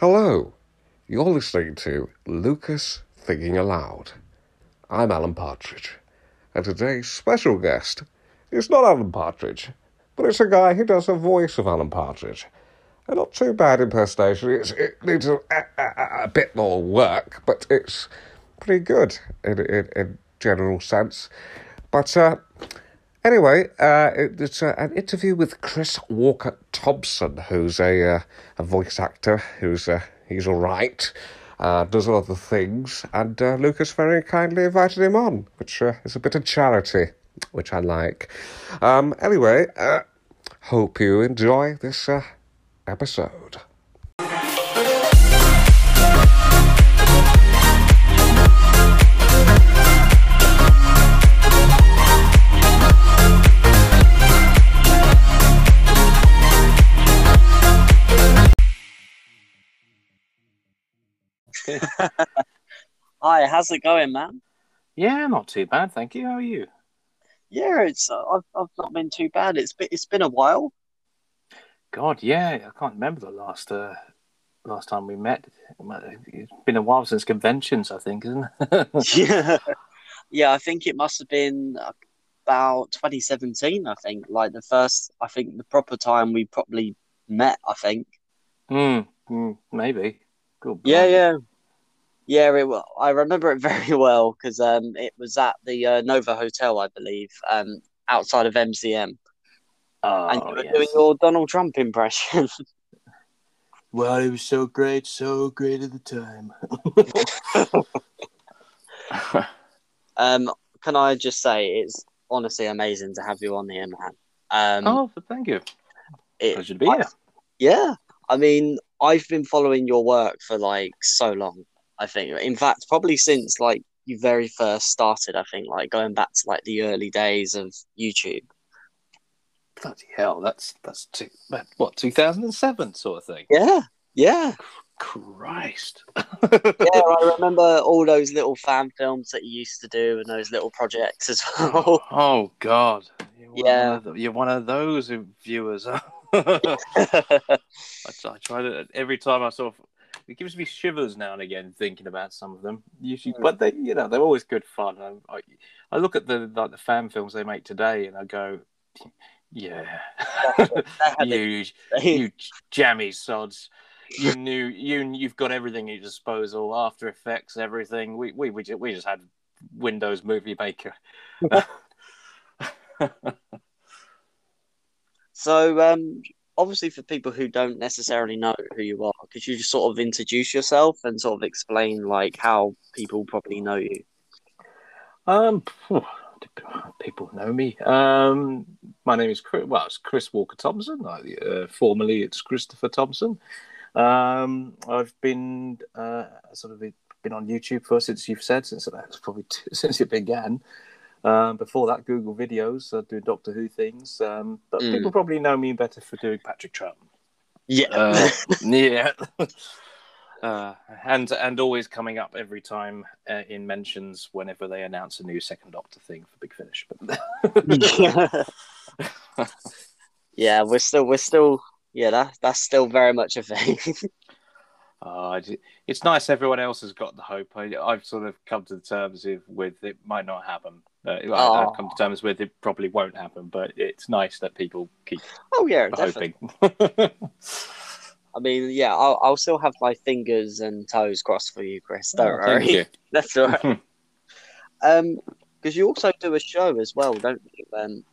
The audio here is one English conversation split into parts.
Hello, you're listening to Lucas Thinking Aloud. I'm Alan Partridge, and today's special guest is not Alan Partridge, but it's a guy who does the voice of Alan Partridge. A not too bad impersonation. It's, it needs a, a, a, bit more work, but it's pretty good in, in, in general sense. But uh, Anyway, uh, it's uh, an interview with Chris Walker Thompson, who's a uh, a voice actor. Who's uh, he's all right, uh, does other things, and uh, Lucas very kindly invited him on, which is a bit of charity, which I like. Um, anyway, hope you enjoy this episode. Hi, how's it going, man? Yeah, not too bad, thank you. How are you? Yeah, it's uh, I've I've not been too bad. It's been it's been a while. God, yeah, I can't remember the last uh, last time we met. It's been a while since conventions, I think, isn't it? yeah, yeah. I think it must have been about 2017. I think, like the first, I think the proper time we probably met. I think. Hmm. mm, maybe. Good. Yeah, yeah. Yeah, it, I remember it very well because um, it was at the uh, Novotel, I believe, um, outside of MCM. Oh, and you were yes. doing your Donald Trump impression. well, it was so great, so great at the time. um, can I just say it's honestly amazing to have you on here, man. Um, oh, thank you. It, Pleasure to be here. Yeah, I mean, I've been following your work for like so long. I think. In fact, probably since like you very first started, I think, like going back to like the early days of YouTube. Bloody hell, that's that's two, what two thousand and seven sort of thing. Yeah, yeah. Christ. yeah, I remember all those little fan films that you used to do and those little projects as well. Oh God. You're yeah, one you're one of those viewers. I, I try to every time I sort of it gives me shivers now and again thinking about some of them. Usually, mm. but they, you know, they're always good fun. I, I, I, look at the like the fan films they make today, and I go, yeah, you, you jammy sods. You knew you you've got everything at your disposal. After Effects, everything. We we we just, we just had Windows Movie Maker. so um, obviously for people who don't necessarily know who you are, could you just sort of introduce yourself and sort of explain like how people probably know you? Um, people know me. Um, my name is Chris, well, it's Chris Walker Thompson. Uh, formerly, it's Christopher Thompson. Um, I've been uh, sort of been on YouTube for since you've said since that's probably t- since it began. Um, before that, Google videos, uh, doing Doctor Who things. Um, but mm. people probably know me better for doing Patrick Troughton. Yeah, uh, yeah. Uh, and and always coming up every time uh, in mentions whenever they announce a new second Doctor thing for Big Finish. yeah. yeah, we're still we're still yeah that that's still very much a thing. Uh, it's nice everyone else has got the hope. I, have sort of come to terms with it might not happen. Uh, oh. I've come to terms with it probably won't happen, but it's nice that people keep. Oh yeah, hoping. I mean, yeah, I'll, I'll still have my fingers and toes crossed for you, Chris. Don't oh, worry. That's all right. um, because you also do a show as well, don't you? Um,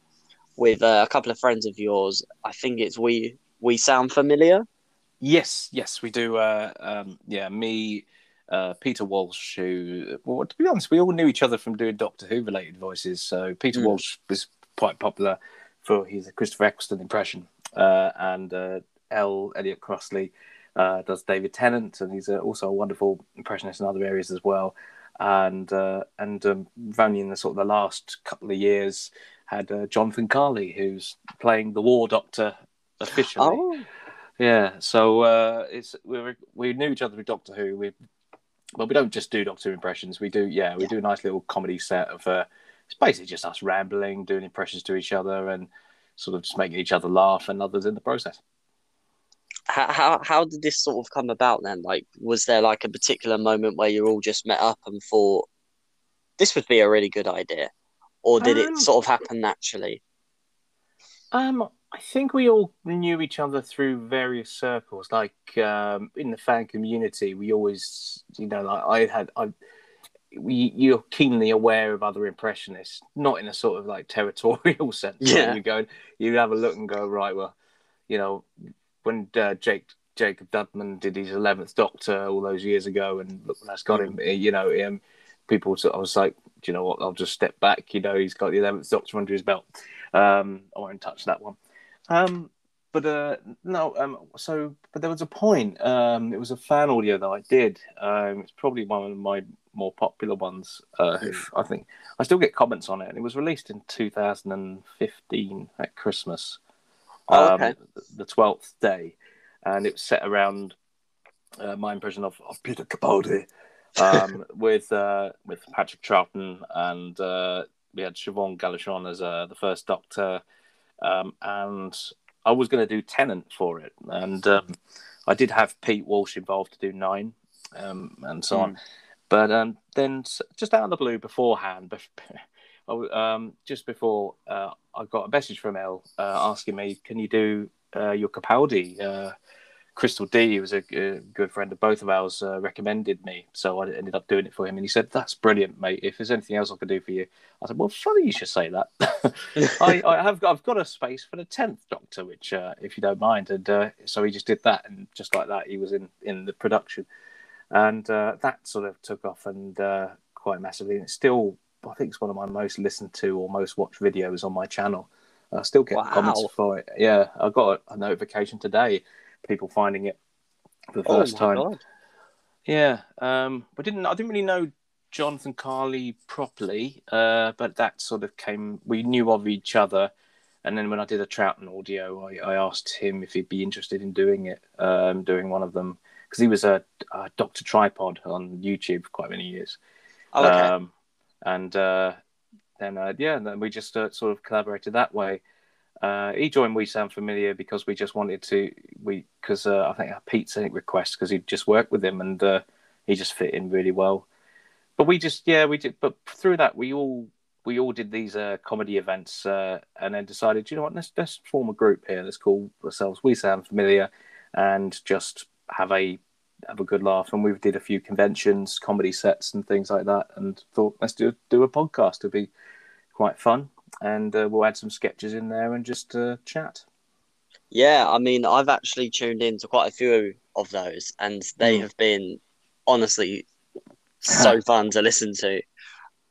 with uh, a couple of friends of yours. I think it's we we sound familiar. Yes, yes, we do. Uh, um, yeah, me, uh, Peter Walsh, who, well, to be honest, we all knew each other from doing Doctor Who related voices. So Peter mm. Walsh was quite popular for his Christopher Eccleston impression, uh, and uh, L. Elliot Crossley uh, does David Tennant, and he's uh, also a wonderful impressionist in other areas as well. And uh, and um, only in the sort of the last couple of years had uh, Jonathon Carley, who's playing the War Doctor officially. Oh. Yeah, so uh, it's we we knew each other with Doctor Who. We well, we don't just do Doctor Who impressions. We do yeah, we yeah. do a nice little comedy set of uh, it's basically just us rambling, doing impressions to each other, and sort of just making each other laugh and others in the process. how, how how did this sort of come about then? Like, was there like a particular moment where you all just met up and thought this would be a really good idea, or did um, it sort of happen naturally? Um, I think we all knew each other through various circles. Like um, in the fan community, we always, you know, like I had, I, we, you're keenly aware of other impressionists, not in a sort of like territorial sense. Yeah, you go, you have a look and go, right, well, you know, when uh, Jake Jacob Dudman did his Eleventh Doctor all those years ago, and look, that's got him. Mm. You know, um, people. I was like, do you know what? I'll just step back. You know, he's got the Eleventh Doctor under his belt. Um, I won't touch that one. Um, but uh, no, um, so but there was a point. Um, it was a fan audio that I did. Um, it's probably one of my more popular ones. Uh, I think I still get comments on it, and it was released in 2015 at Christmas. Oh, okay. Um, the twelfth day, and it was set around uh, my impression of, of Peter Capaldi, um, with uh, with Patrick Troughton, and uh, we had Siobhan Galichon as uh, the first Doctor, um, and I was going to do Tennant for it, and um, I did have Pete Walsh involved to do nine, um, and so mm. on. But um, then, just out of the blue, beforehand, um, just before uh, I got a message from El uh, asking me, "Can you do uh, your Capaldi?" Crystal D, who was a, a, good friend of both of ours, uh, recommended me, so I ended up doing it for him. And he said, "That's brilliant, mate. If there's anything else I could do for you," I said, "Well, funny you should say that. I, I, have got, I've got a space for the tenth Doctor, which, uh, if you don't mind." And uh, so he just did that, and just like that, he was in in the production, and uh, that sort of took off and uh, quite massively. And it's still, I think, it's one of my most listened to or most watched videos on my channel. I still get wow. comments for it. Yeah, I got a notification today people finding it for the oh first time. God. Yeah, um, I didn't. I didn't really know Jonathon Carley properly, uh, but that sort of came. We knew of each other, and then when I did a Troughton audio, I, I asked him if he'd be interested in doing it, um, doing one of them, because he was a, a, Doctor Tripod on YouTube for quite many years. Oh, okay. Um, and uh, then, uh, yeah, then we just uh, sort of collaborated that way. Uh, he joined We Sound Familiar because we just wanted to we because uh, I think Pete sent request because he'd just worked with him and uh, he just fit in really well. But we just yeah we did. But through that we all we all did these uh, comedy events uh, and then decided you know what let's let's form a group here. Let's call ourselves We Sound Familiar and just have a have a good laugh. And we did a few conventions, comedy sets, and things like that. And thought let's do do a podcast. It'd be quite fun and uh, we'll add some sketches in there and just uh, chat. Yeah, I mean, I've actually tuned in to quite a few of those, and they mm. have been honestly so fun to listen to.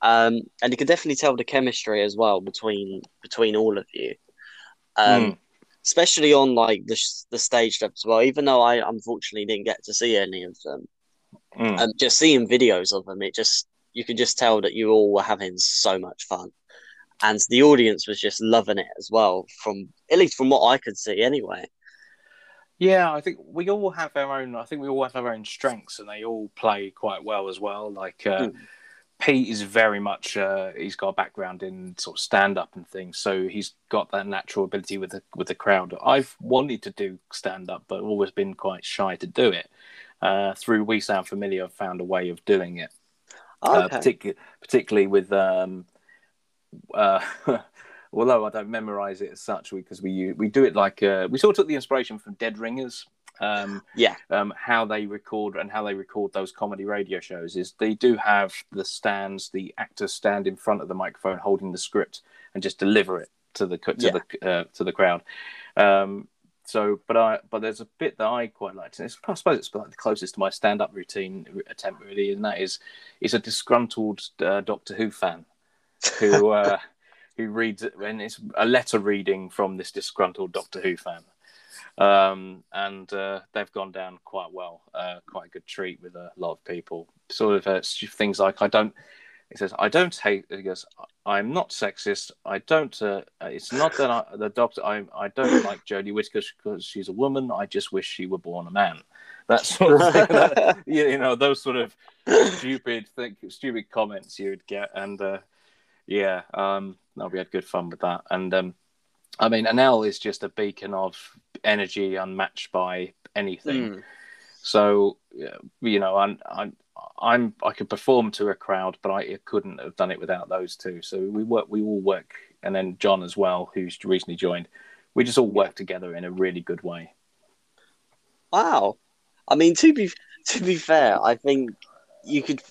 Um, and you can definitely tell the chemistry as well between between all of you, um, mm. especially on like the the stage stuff as well. Even though I unfortunately didn't get to see any of them, mm. um, just seeing videos of them, it just you can just tell that you all were having so much fun and the audience was just loving it as well. From at least from what I could see, anyway. Yeah, I think we all have our own. I think we all have our own strengths, and they all play quite well as well. Like uh, mm. Pete is very much. Uh, he's got a background in sort of stand up and things, so he's got that natural ability with the with the crowd. I've wanted to do stand up, but always been quite shy to do it. Uh, through We Sound Familiar, I've found a way of doing it. Uh, okay. Partic- particularly with um, uh, although I don't memorize it as such, because we we do it like uh, we sort of took the inspiration from Dead Ringers. Um, yeah, um, how they record and how they record those comedy radio shows is they do have the stands, the actors stand in front of the microphone holding the script and just deliver it to the to yeah. the uh, to the crowd. Um, so, but I but there's a bit that I quite liked, and I suppose it's like the closest to my stand-up routine attempt really, and that is is a disgruntled uh, Doctor Who fan who uh, who reads it, and it's a letter reading from this disgruntled Doctor Who fan. Um, and uh, they've gone down quite well, uh, quite a good treat with a lot of people. Sort of uh, things like I don't. He says I don't hate. He goes I'm not sexist. I don't. Uh, it's not that I, the doctor. I I don't like Jodie Whittaker because she's a woman. I just wish she were born a man. That sort of thing. that, you know those sort of stupid, think, stupid comments you'd get, and uh, yeah, um, no, we had good fun with that, and um, I mean, Anel is just a beacon of energy unmatched by anything. Mm. So, you know, I'm, I'm, I'm, I could perform to a crowd, but I couldn't have done it without those two. So we work, we all work, and then John as well, who's recently joined. We just all work together in a really good way. Wow. I mean, to be to be fair, I think you could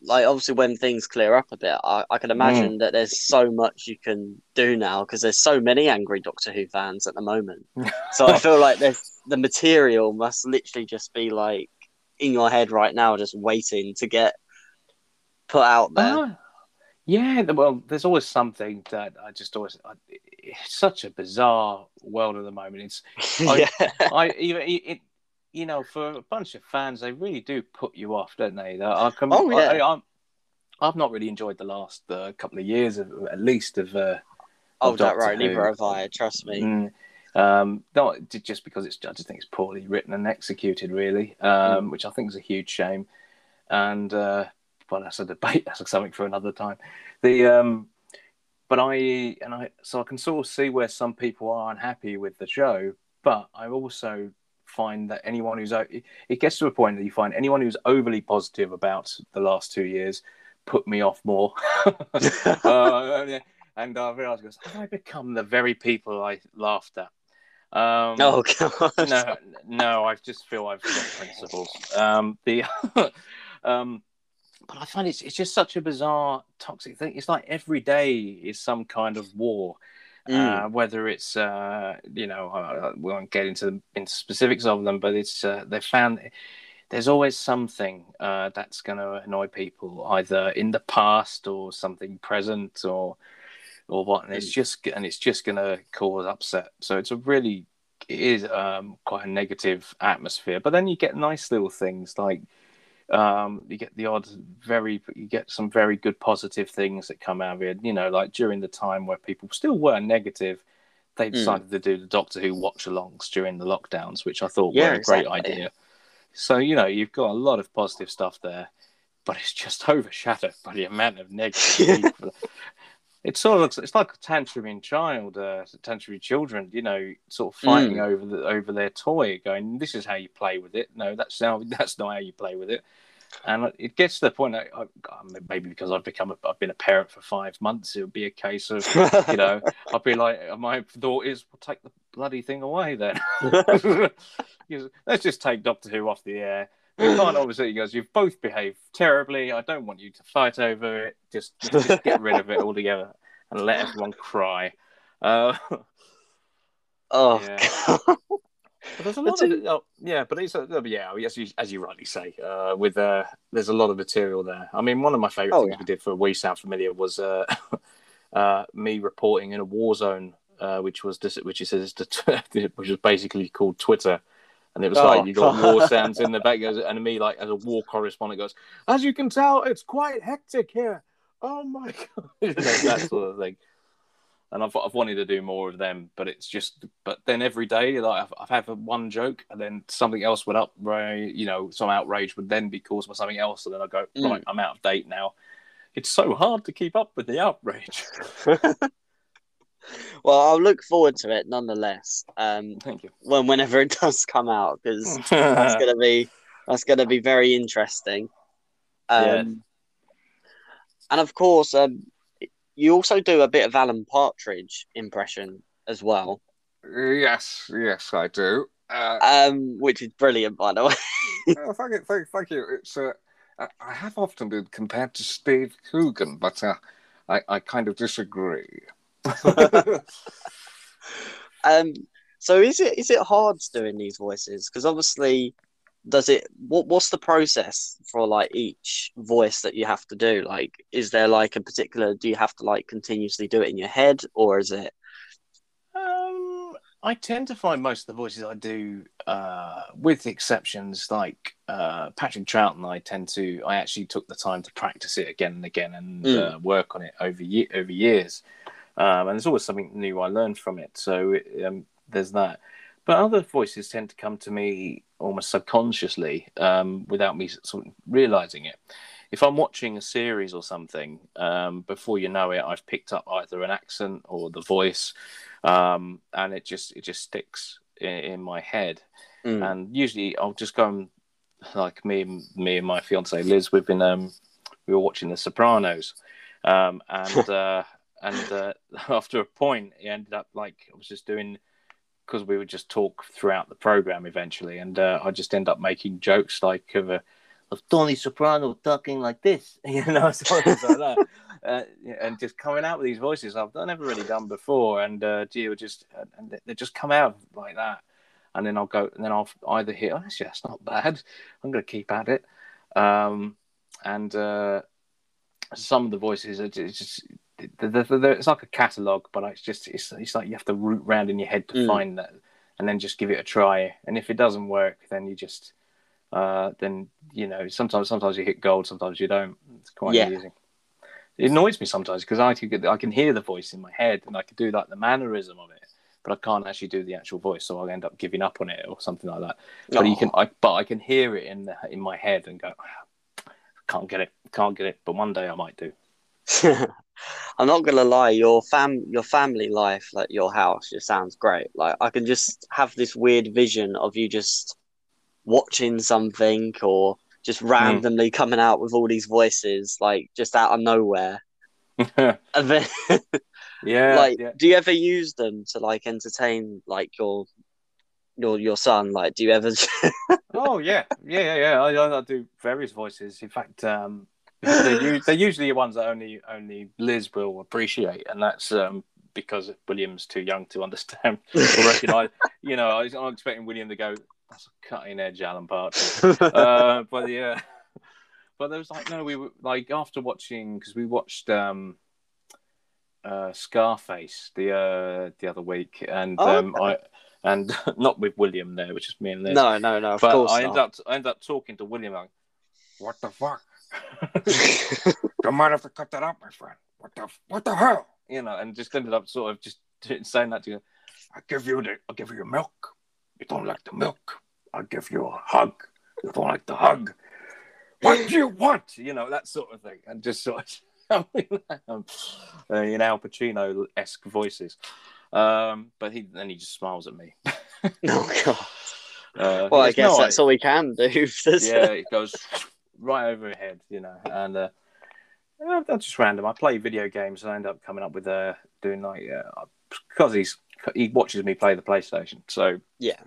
like obviously when things clear up a bit, I, I can imagine mm. that there's so much you can do now because there's so many angry Doctor Who fans at the moment. so I feel like there's the material must literally just be like in your head right now, just waiting to get put out there. Uh, yeah, well, there's always something that I just always. I, it's such a bizarre world at the moment. It's yeah. I, I even it, you know, for a bunch of fans, they really do put you off, don't they? I can, oh yeah. I, have not really enjoyed the last uh, couple of years, of, at least of. Uh, oh, that right. Who. Neither have I. Trust me. Mm. Um, not just because it's. I just think it's poorly written and executed, really, um, mm. which I think is a huge shame. And uh, well, that's a debate. That's something for another time. The um, but I and I so I can sort of see where some people are unhappy with the show, but I also find that anyone who's it gets to a point that you find anyone who's overly positive about the last two years put me off more. uh, and I realised, goes, have I become the very people I laughed at? Um, oh god! No, no, I just feel I've got principles. Um, the, um, but I find it's it's just such a bizarre, toxic thing. It's like every day is some kind of war. Mm. Uh, whether it's uh, you know uh, we won't get into into specifics of them, but it's uh, they found there's always something uh, that's going to annoy people, either in the past or something present or or what, and it's mm. just and it's just going to cause upset. So it's a really it is um, quite a negative atmosphere. But then you get nice little things like um, you get the odd very you get some very good positive things that come out of it you know like during the time where people still were negative they hmm. decided mm. to do the doctor who watch alongs during the lockdowns which i thought yeah, were a exactly. great idea so you know you've got a lot of positive stuff there but it's just overshadowed by the amount of negative it sort of looks it's like a tantruming child uh tantruming children you know sort of fighting mm. over the over their toy going this is how you play with it no that's how that's not how you play with it and it gets to the point that I, maybe because I've become a, I've been a parent for five months, it would be a case of you know I'd be like my thought is well, take the bloody thing away then. Let's just take Doctor Who off the air. We can't obviously he goes, you've both behaved terribly. I don't want you to fight over it. Just, just get rid of it altogether and let everyone cry. Uh, oh, yeah. But there's a lot of oh, yeah, but it's uh, yeah, as you as you rightly say, uh, with uh, there's a lot of material there. I mean, one of my favorite oh, things yeah. we did for We Sound Familiar was uh, uh, me reporting in a war zone, uh, which was which is which was basically called Twitter. And it was oh. like you got war sounds in the back, and me like as a war correspondent goes, as you can tell, it's quite hectic here. Oh my god, that sort of thing and I've I've wanted to do more of them, but it's just but then every day like I've, I've had one joke and then something else would up, right? you know, some outrage would then be caused by something else, and then I go mm. right, I'm out of date now. It's so hard to keep up with the outrage. well, I'll look forward to it nonetheless. Um, Thank you. When whenever it does come out, because that's gonna be that's gonna be very interesting. Um, yeah. And of course, um, you also do a bit of Alan Partridge impression as well. Yes, yes, I do. Uh, um, which is brilliant, by the way. uh, thank you, thank, thank you. It's uh, I have often been compared to Steve Coogan, but uh, I, I kind of disagree. um, so is it is it hard doing these voices? Because obviously, does it what what's the process for like each voice that you have to do like is there like a particular do you have to like continuously do it in your head or is it um i tend to find most of the voices i do uh with exceptions like uh patrick and i tend to i actually took the time to practice it again and again and mm. uh, work on it over ye- over years um and there's always something new i learned from it so um, there's that but other voices tend to come to me almost subconsciously um, without me sort of realizing it. If I'm watching a series or something, um, before you know it, I've picked up either an accent or the voice, um, and it just it just sticks in, in my head. Mm. And usually I'll just go and like me and me and my fiance Liz, we've been um, we were watching The Sopranos, um, and uh, and uh, after a point, it ended up like I was just doing because we would just talk throughout the program eventually, and uh, I just end up making jokes like of a of Tony Soprano talking like this, you know, something like that, uh, and just coming out with these voices I've never really done before, and uh, gee, just and they just come out like that, and then I'll go, and then I'll either hear, oh, actually, that's not bad, I'm going to keep at it, um, and uh, some of the voices are just. It's like a catalogue, but it's just it's, it's like you have to root around in your head to mm. find that, and then just give it a try. And if it doesn't work, then you just uh, then you know sometimes sometimes you hit gold, sometimes you don't. It's quite yeah. amusing. It annoys me sometimes because I can get, I can hear the voice in my head and I can do like the mannerism of it, but I can't actually do the actual voice, so I'll end up giving up on it or something like that. But you can, I, but I can hear it in the, in my head and go, can't get it, can't get it. But one day I might do. I'm not gonna lie, your fam your family life, like your house, just sounds great. Like I can just have this weird vision of you just watching something or just hmm. randomly mm. coming out with all these voices, like just out of nowhere. and then, yeah, like, yeah. do you ever use them to like entertain like your your your son? Like, do you ever? oh yeah, yeah, yeah, yeah. I, I, do various voices. In fact, um, they're, they're usually the ones that only only Liz will appreciate, and that's um, because William's too young to understand or recognize. you know, I was, I'm expecting William to go, that's a cutting edge Alan Partridge. uh, but yeah, but there was like no, we were like after watching because we watched um, uh, Scarface the uh, the other week, and oh, um, I and not with William there, which is me and Liz. No, no, no. Of but course I ended up I ended up talking to William like, "What the fuck? you mind if I cut that out, my friend. What the what the hell? You know?" And just ended up sort of just saying that to you. I give you the I give you your milk. You don't like the milk? I'll give you a hug. You don't like the hug? What do you want? You know, that sort of thing. And just sort of, um, uh, in Al Pacino esque voices. Um, but he then he just smiles at me. oh, God. Uh, well, I guess no, that's all we can do. yeah, it goes right over head, you know. And uh, that's just random. I play video games and I end up coming up with uh, doing like, uh, because he's he watches me play the PlayStation. So yeah,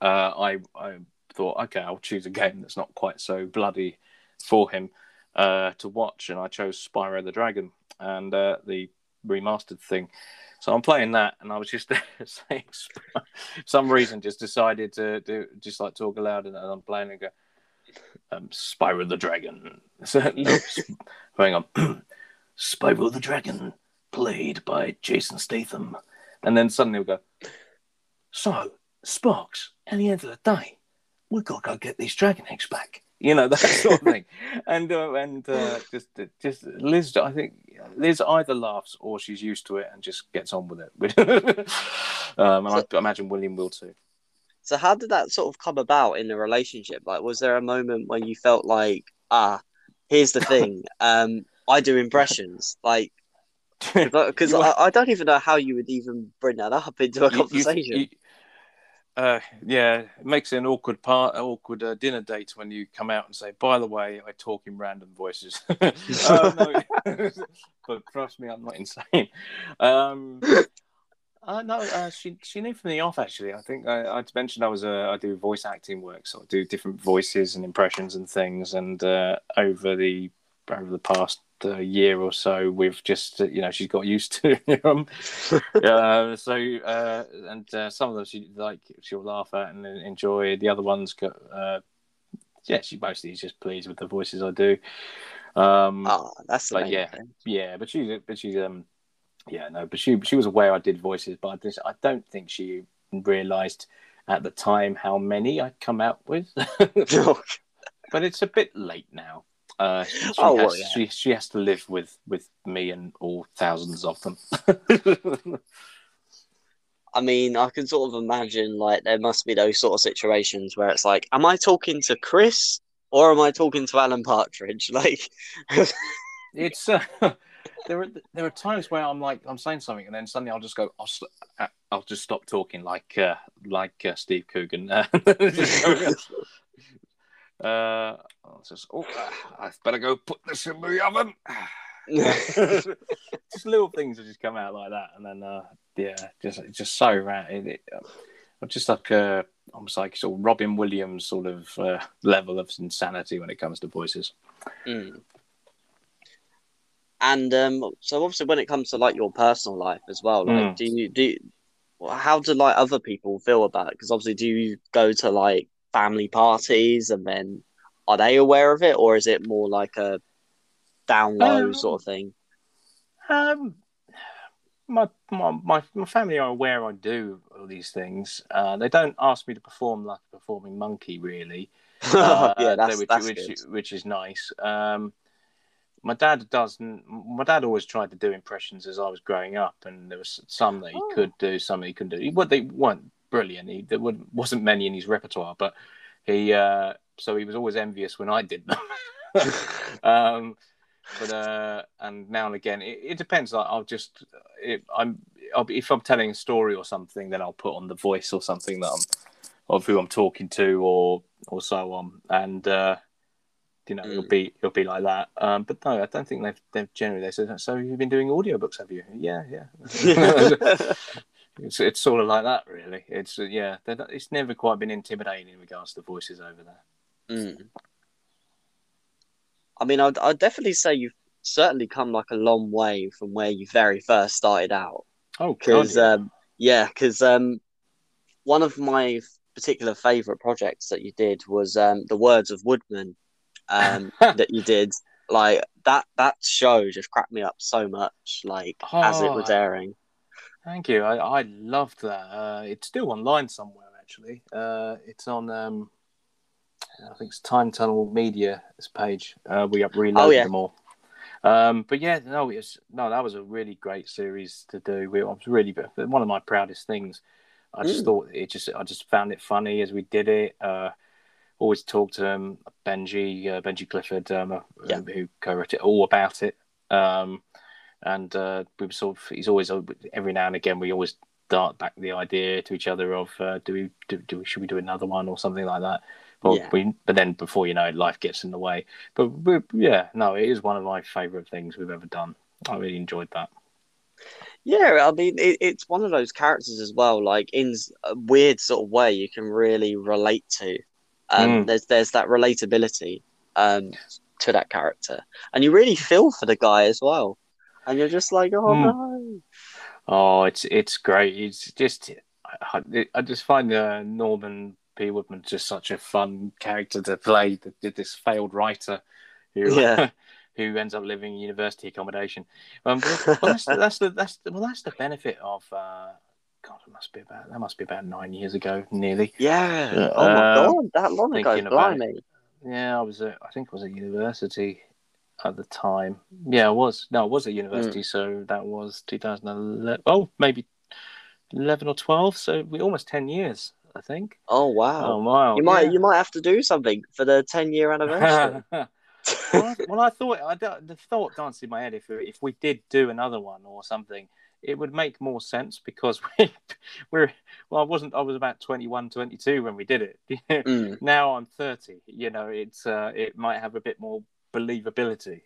uh, I I thought okay, I'll choose a game that's not quite so bloody for him uh, to watch, and I chose Spyro the Dragon and uh, the remastered thing. So I'm playing that, and I was just saying, some reason, just decided to do just like talk aloud, and I'm playing and go, um, Spyro the Dragon. No, hang on, Spyro the Dragon, played by Jason Statham. And then suddenly we go, so, Sparx, at the end of the day, we've got to go get these dragon eggs back. You know, that sort of thing. and uh, and uh, just, just Liz, I think Liz either laughs or she's used to it and just gets on with it. um, and so, I imagine William will too. So, how did that sort of come about in the relationship? Like, was there a moment when you felt like, ah, here's the thing, um, I do impressions. Like, because I, I, don't even know how you would even bring that up into a conversation. You, you, uh, yeah, it makes it an awkward part, awkward uh, dinner date when you come out and say, "By the way, I talk in random voices." uh, no, but trust me, I'm not insane. Um, uh, no, uh, she she knew from the off. Actually, I think I, I mentioned I was a I do voice acting work, so I do different voices and impressions and things. And uh, over the over the past uh, year or so, we've just uh, you know she's got used to them. uh, so uh, and uh, some of them she like she'll laugh at and enjoy. The other ones got uh, yeah, she mostly is just pleased with the voices I do. Um, oh, that's like yeah, yeah. But she's but she's um yeah no, but she she was aware I did voices, but I, just, I don't think she realised at the time how many I'd come out with. but it's a bit late now. Uh, she, oh, has, well, yeah. she, she has to live with, with me and all thousands of them. I mean, I can sort of imagine like there must be those sort of situations where it's like, am I talking to Chris or am I talking to Alan Partridge? Like, it's uh, there are there are times where I'm like I'm saying something and then suddenly I'll just go I'll uh, I'll just stop talking like uh, like uh, Steve Coogan. uh, I'll just oh I better go put this in the oven. just little things that just come out like that, and then uh, yeah, just just so right. It, it, I'm just like uh, almost like sort of Robin Williams sort of uh, level of insanity when it comes to voices. Mm. And um, so obviously, when it comes to like your personal life as well, like, mm. do you do? You, how do like other people feel about it? Because obviously, do you go to like family parties and then are they aware of it, or is it more like a down low um, sort of thing? Um, my, my my family are aware I do all these things. Uh, they don't ask me to perform like a performing monkey, really. Uh, yeah, that's, which, that's which, good. which is nice. Um, my dad doesn't. My dad always tried to do impressions as I was growing up, and there was some that he oh. could do, some that he couldn't do. What they weren't brilliant. He, there wasn't many in his repertoire, but he. Uh, so he was always envious when I did them. um, but uh, and now and again, it, it depends. I'll just it, I'm I'll be, if I'm telling a story or something, then I'll put on the voice or something that I'm of who I'm talking to or or so on, and uh, you know mm. it'll be it'll be like that. Um, but no, I don't think they've they've generally they said so. You've been doing audiobooks, have you? Yeah, yeah. it's it's sort of like that, really. It's uh, yeah, it's never quite been intimidating in regards to voices over there. Mm. I mean, I'd, I'd definitely say you've certainly come like a long way from where you very first started out. Oh, because um, yeah, because um, one of my particular favorite projects that you did was um, the Words of Woodman um, that you did. Like that that show just cracked me up so much. Like oh, as it was oh, airing. Thank you. I, I loved that. Uh, it's still online somewhere actually. Uh, it's on um, I think it's Time Tunnel Media page. Uh, we have reloaded oh, yeah. them all. Um, but yeah, no, it's no, that was a really great series to do. We, I was really one of my proudest things. I just mm. thought it just, I just found it funny as we did it. Uh, always talked to him, Benji, uh, Benji Clifford, um, uh, yeah. who co-wrote it, all about it. Um, and uh, we were sort of, he's always every now and again we always dart back the idea to each other of uh, do we do, do should we do another one or something like that. But yeah. we, but then before you know it, life gets in the way. But yeah, no, it is one of my favourite things we've ever done. I really enjoyed that. Yeah, I mean, it, it's one of those characters as well. Like in a weird sort of way, you can really relate to. Um, mm. There's there's that relatability um, to that character, and you really feel for the guy as well. And you're just like, oh mm. no. Oh, it's it's great. It's just I, I just find uh, Norman P. Woodman just such a fun character to play. This failed writer who yeah. who ends up living in university accommodation. Um, well, that's, the, that's the that's the, well that's the benefit of. Uh, God, it must be about that must be about nine years ago, nearly. Yeah. Uh, oh my god, that long ago, blimey. Yeah, I was. At, I think I was at university at the time. Yeah, I was. No, I was at university, mm. so that was 2011. Oh, maybe 11 or 12. So we almost 10 years. I think. Oh wow! Oh wow! You might yeah. you might have to do something for the ten year anniversary. well, I, well, I thought I, the thought danced in my head if if we did do another one or something, it would make more sense because we we're well, I wasn't I was about 21, 22 when we did it. mm. Now I'm thirty. You know, it's uh, it might have a bit more believability.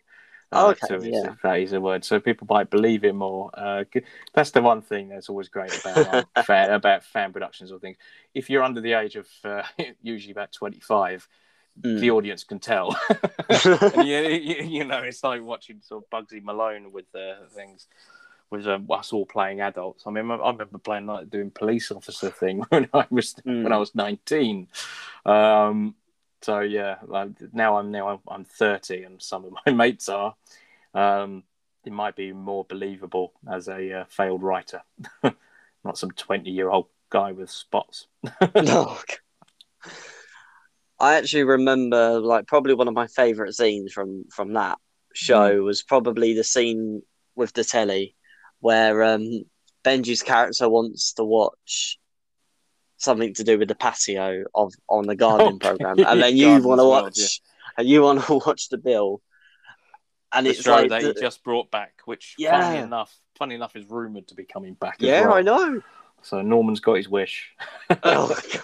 Oh, okay, so yeah. if that is a word, so people might believe it more. Uh, that's the one thing that's always great about um, fan, about fan productions or things. If you're under the age of uh, usually about 25, mm. the audience can tell. you, you, you, know, it's like watching sort of Bugsy Malone with uh, things with um, us all playing adults. I mean, I remember playing like doing police officer thing when I was mm. when I was 19. Um, so yeah, now I'm now I'm 30, and some of my mates are. Um, it might be more believable as a uh, failed writer, not some 20 year old guy with spots. no. I actually remember, like, probably one of my favorite scenes from from that show mm. was probably the scene with the telly where um, Benji's character wants to watch something to do with the patio of on the gardening oh, program, and then you want to watch, yeah. and you want to watch the bill, and the it's show like that the- he just brought back, which Yeah. funny enough, funny enough, is rumored to be coming back. yeah, well. I know. So Norman's got his wish. oh, God.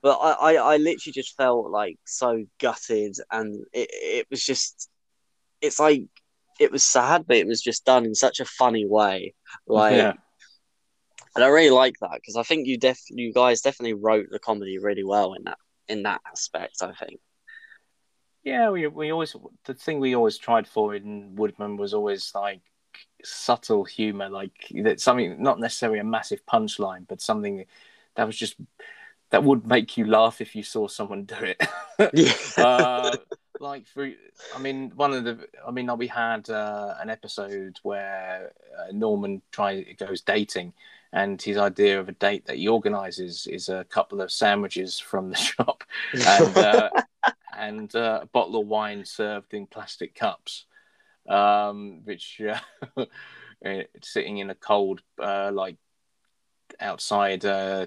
But I, I, I literally just felt like so gutted, and it, it was just, it's like it was sad, but it was just done in such a funny way. Like, yeah, and I really like that because I think you def, you guys definitely wrote the comedy really well in that in that aspect. I think. yeah. We we always the thing we always tried for in Woodman was always like subtle humor, like that something not necessarily a massive punchline, but something that was just that would make you laugh if you saw someone do it. Yeah. uh, like for, I mean, one of the, I mean, we had uh, an episode where uh, Norman tries goes dating, and his idea of a date that he organises is a couple of sandwiches from the shop, and uh, and uh, a bottle of wine served in plastic cups, um, which uh, sitting in a cold, uh, like outside uh,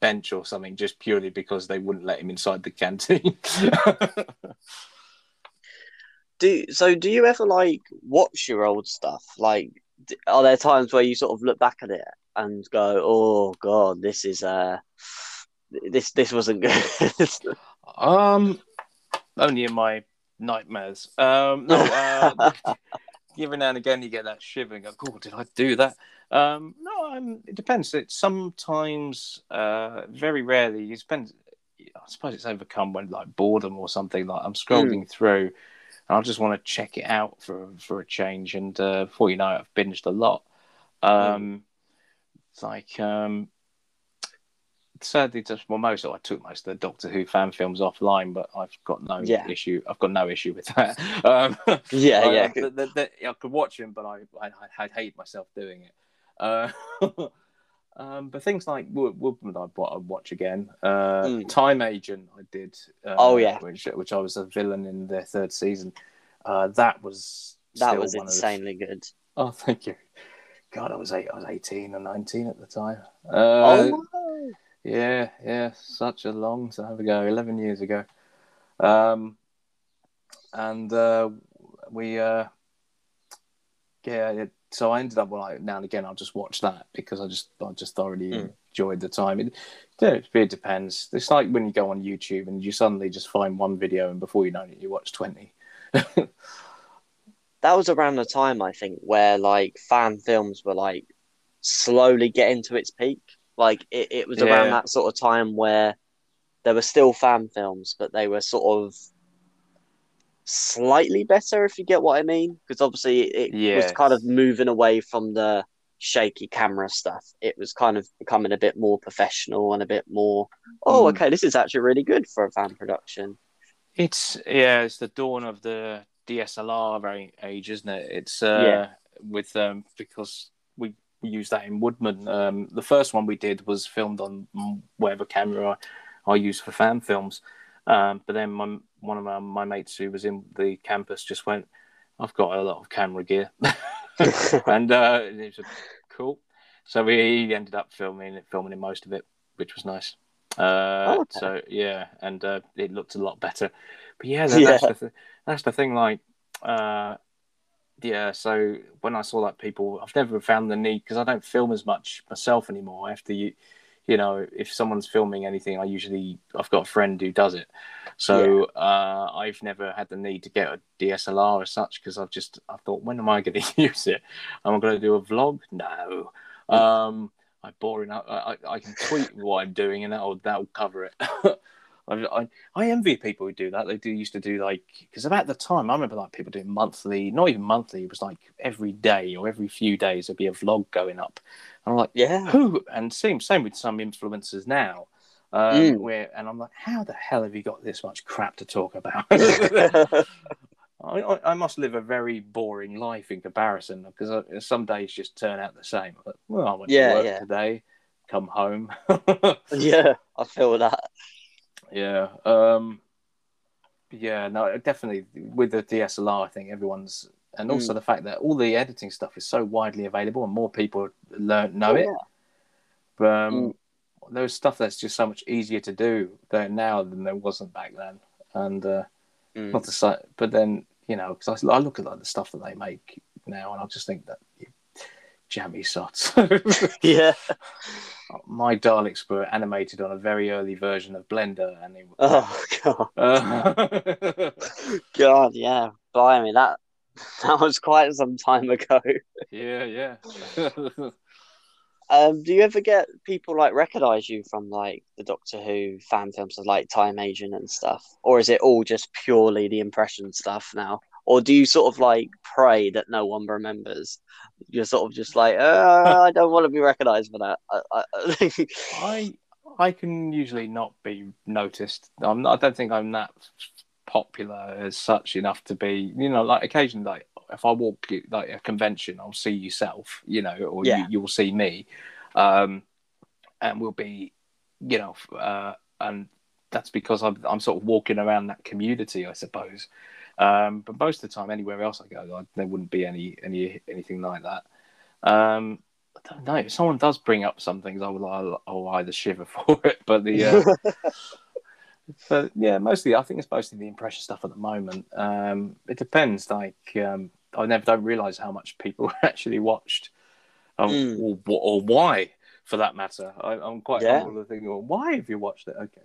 bench or something, just purely because they wouldn't let him inside the canteen. do so. Do you ever like watch your old stuff? Like, are there times where you sort of look back at it and go, "Oh God, this is uh, this this wasn't good." um, only in my nightmares. Um, no, uh, every now and again you get that shiver and go, "Oh, did I do that?" Um, no, um, it depends. It sometimes, uh, very rarely, you spend. I suppose it's overcome when like boredom or something. Like I'm scrolling through, and I just want to check it out for for a change. And uh, before you know it, I've binged a lot. Um, It's like um, sadly, just well, most I took most of the Doctor Who fan films offline, but I've got no Yeah. issue. I've got no issue with that. Um, yeah, I, yeah. I, the, the, the- I could watch him, but I, I, I hate myself doing it. Uh, um, but things like Wo- Woodman, I'd, I'd watch again. Uh, Mm. Time Agent, I did. Uh, Oh, yeah. which which I was a villain in their third season. Uh, that was That was one of the- insanely good. Oh, thank you. God, I was eight. I was eighteen or nineteen at the time. Uh, oh. Yeah, yeah, such a long time ago, eleven years ago. Um, and uh, we, uh, yeah, it, so I ended up like now and again I'll just watch that because I just I just thoroughly Mm. enjoyed the time. It, yeah, it really depends. It's like when you go on YouTube and you suddenly just find one video and before you know it you watch twenty. that was around the time I think where like fan films were like slowly getting to its peak. Like it, it was around Yeah. that sort of time where there were still fan films, but they were sort of slightly better, if you get what I mean. Because obviously it, it was kind of moving away from the shaky camera stuff. It was kind of becoming a bit more professional and a bit more. Oh, Mm. okay, this is actually really good for a fan production. It's yeah, it's the dawn of the DSLR age, isn't it? It's uh, Yeah. with um because we use that in Woodman. Um, the first one we did was filmed on whatever camera I, I use for fan films. Um, but then my, one of my, my mates who was in the campus just went, "I've got a lot of camera gear," and uh, it was cool. So we ended up filming filming in most of it, which was nice. Uh, Oh, okay. So yeah, and uh, it looked a lot better. But yeah, that, Yeah. that's the th- that's the thing. Like, uh, yeah. So when I saw that people, I've never found the need because I don't film as much myself anymore. After you you know, if someone's filming anything, I usually I've got a friend who does it. So uh, I've never had the need to get a DSLR as such because I've just I thought, when am I going to use it? Am I going to do a vlog? No. Um, I'm boring. I, I, I can tweet what I'm doing and that'll that'll cover it. I, I, I envy people who do that. They do used to do like because about the time I remember like people doing monthly, not even monthly. It was like every day or every few days there'd be a vlog going up. And I'm like, Yeah. who? And same same with some influencers now. Um, Mm. Where and I'm like, how the hell have you got this much crap to talk about? I, I, must live a very boring life in comparison because I, some days just turn out the same. But, well, I went Yeah, to work yeah. today, come home. yeah, I feel that. Yeah, um, yeah, no, definitely with the DSLR, I think everyone's, and also Mm. the fact that all the editing stuff is so widely available and more people learn know Oh, it. yeah. But um, Mm. there's stuff that's just so much easier to do there now than there wasn't back then, and. Uh, Mm. not to say, but then you know, because I, I, look at like the stuff that they make now, and I just think that you jammy sots. yeah. My Daleks were animated on a very early version of Blender, and they were. Oh god. Uh... god, yeah. Blimey, that that was quite some time ago. yeah, yeah. um, do you ever get people like recognize you from like the Doctor Who fan films, of like Time Agent and stuff, or is it all just purely the impression stuff now? Or do you sort of like pray that no one remembers? You're sort of just like, uh, I don't want to be recognized for that. I, I, I, I can usually not be noticed. I'm not, I don't think I'm that popular as such enough to be, you know, like occasionally, like if I walk like a convention, I'll see yourself, you know, or yeah. you, will see me, um, and we'll be, you know, uh, and that's because I'm, I'm sort of walking around that community, I suppose. Um, but most of the time, anywhere else I go, I, there wouldn't be any any anything like that. Um, I don't know. If someone does bring up some things, I will I'll, I'll either shiver for it, but the uh, but yeah, mostly I think it's mostly the impression stuff at the moment. Um, it depends. Like um, I never don't realize how much people actually watched, um, mm. or, or, why, for that matter. I, am quite yeah. humble to think, well, why have you watched it? Okay.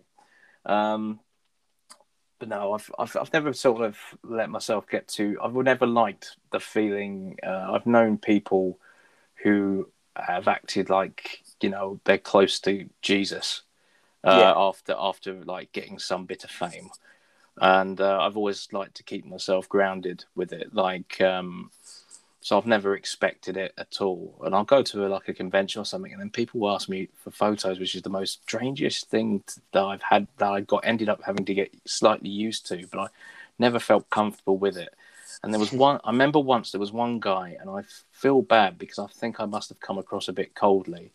But no, I've, I've I've never sort of let myself get to. I've never liked the feeling. Uh, I've known people who have acted like you know they're close to Jesus uh, yeah. after after like getting some bit of fame, and uh, I've always liked to keep myself grounded with it. Like, um, so I've never expected it at all. And I'll go to a, like a convention or something, and then people will ask me for photos, which is the most strangest thing that I've had that I got ended up having to get slightly used to, but I never felt comfortable with it. And there was one. I remember once there was one guy, and I feel bad because I think I must have come across a bit coldly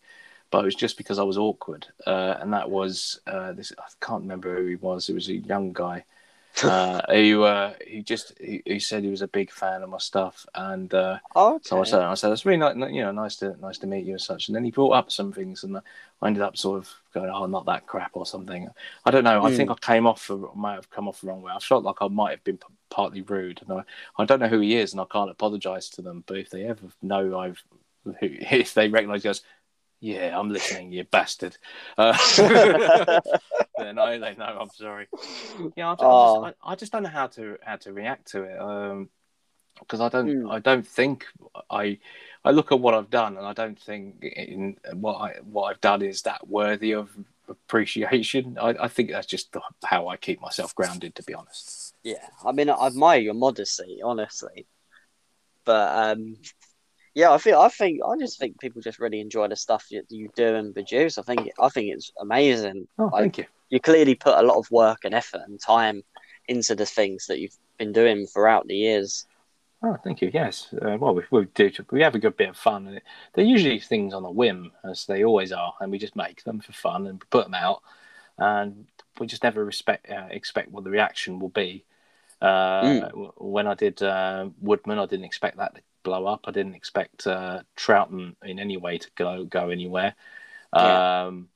but it was just because I was awkward. Uh, and that was uh, this. I can't remember who he was. It was a young guy uh, who uh, he just he, he, said he was a big fan of my stuff, and uh, okay. so I said I said it's really nice, you know nice to nice to meet you and such. And then he brought up some things, and I ended up sort of going, oh, not that crap or something. I don't know. Mm. I think hmm. I came off might have come off the wrong way. I felt like I might have been p- partly rude, and I, I don't know who he is, and I can't apologise to them. But if they ever know I've if they recognise, goes, yeah, I'm listening, you bastard. Uh, then I, they know I'm sorry. Yeah, I, oh. just, I, I, just don't know how to how to react to it because um, I don't mm. I don't think I I look at what I've done and I don't think in what I what I've done is that worthy of appreciation. I, I think that's just how I keep myself grounded, to be honest. Yeah, I mean, I admire your modesty, honestly, but um, yeah, I feel I think I just think people just really enjoy the stuff you, you do and produce. I think I think it's amazing. Oh, like, thank you. You clearly put a lot of work and effort and time into the things that you've been doing throughout the years. Oh, thank you. Yes. Uh, well, we, we do. We have a good bit of fun. They're usually things on a whim, as they always are, and we just make them for fun and put them out, and we just never respect uh, expect what the reaction will be. Uh, mm. When I did uh, Woodman, I didn't expect that to blow up. I didn't expect uh, Troughton in any way to go go anywhere, yeah. um,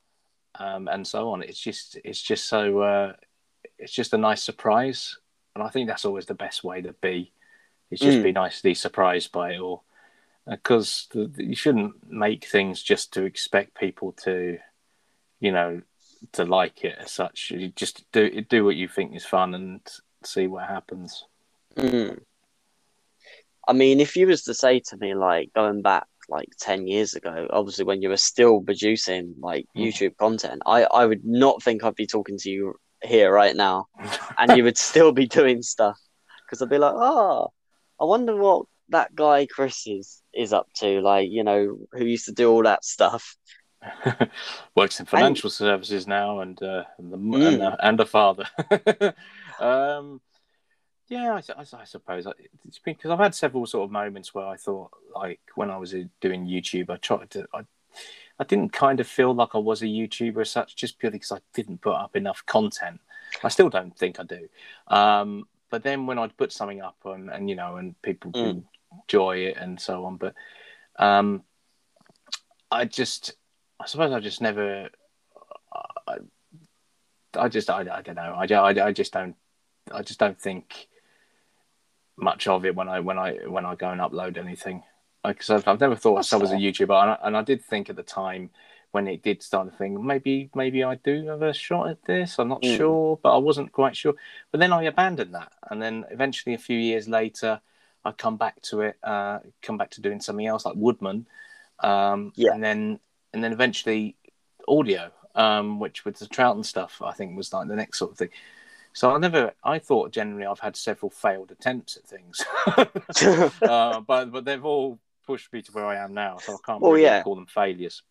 um, and so on. It's just it's just so uh, it's just a nice surprise, and I think that's always the best way to be. It's just mm. be nicely surprised by it all, because uh, you shouldn't make things just to expect people to, you know, to like it as such. You just do do what you think is fun and see what happens. Mm. I mean, if you was to say to me like going back like 10 years ago, obviously when you were still producing like mm. YouTube content, I, I would not think I'd be talking to you here right now and you would still be doing stuff because I'd be like, oh, I wonder what that guy Chris is, is up to, like, you know, who used to do all that stuff. Works in financial and, services now and, uh, and, the, mm. and, the, and a father. um, yeah, I, I, I suppose it's because I've had several sort of moments where I thought, like when I was uh, doing YouTube, I tried to, I, I didn't kind of feel like I was a YouTuber as such, just purely because I didn't put up enough content. I still don't think I do. Um, but then when I'd put something up and, and you know, and people mm. enjoy it and so on, but um, I just, I suppose I just never, I, I just, I, I don't know, I, I, I just don't, I just don't think much of it when I when I when I go and upload anything because I've, I've never thought That's of myself as a YouTuber, and I, and I did think at the time when it did start to think maybe maybe I do have a shot at this. I'm not mm. sure, but I wasn't quite sure. But then I abandoned that, and then eventually a few years later, I come back to it, uh, come back to doing something else like Woodman, um, yeah. and then and then eventually audio, um, which with the Troughton stuff, I think was like the next sort of thing. So I never, I thought generally I've had several failed attempts at things, uh, but but they've all pushed me to where I am now, so I can't well, really yeah. call them failures.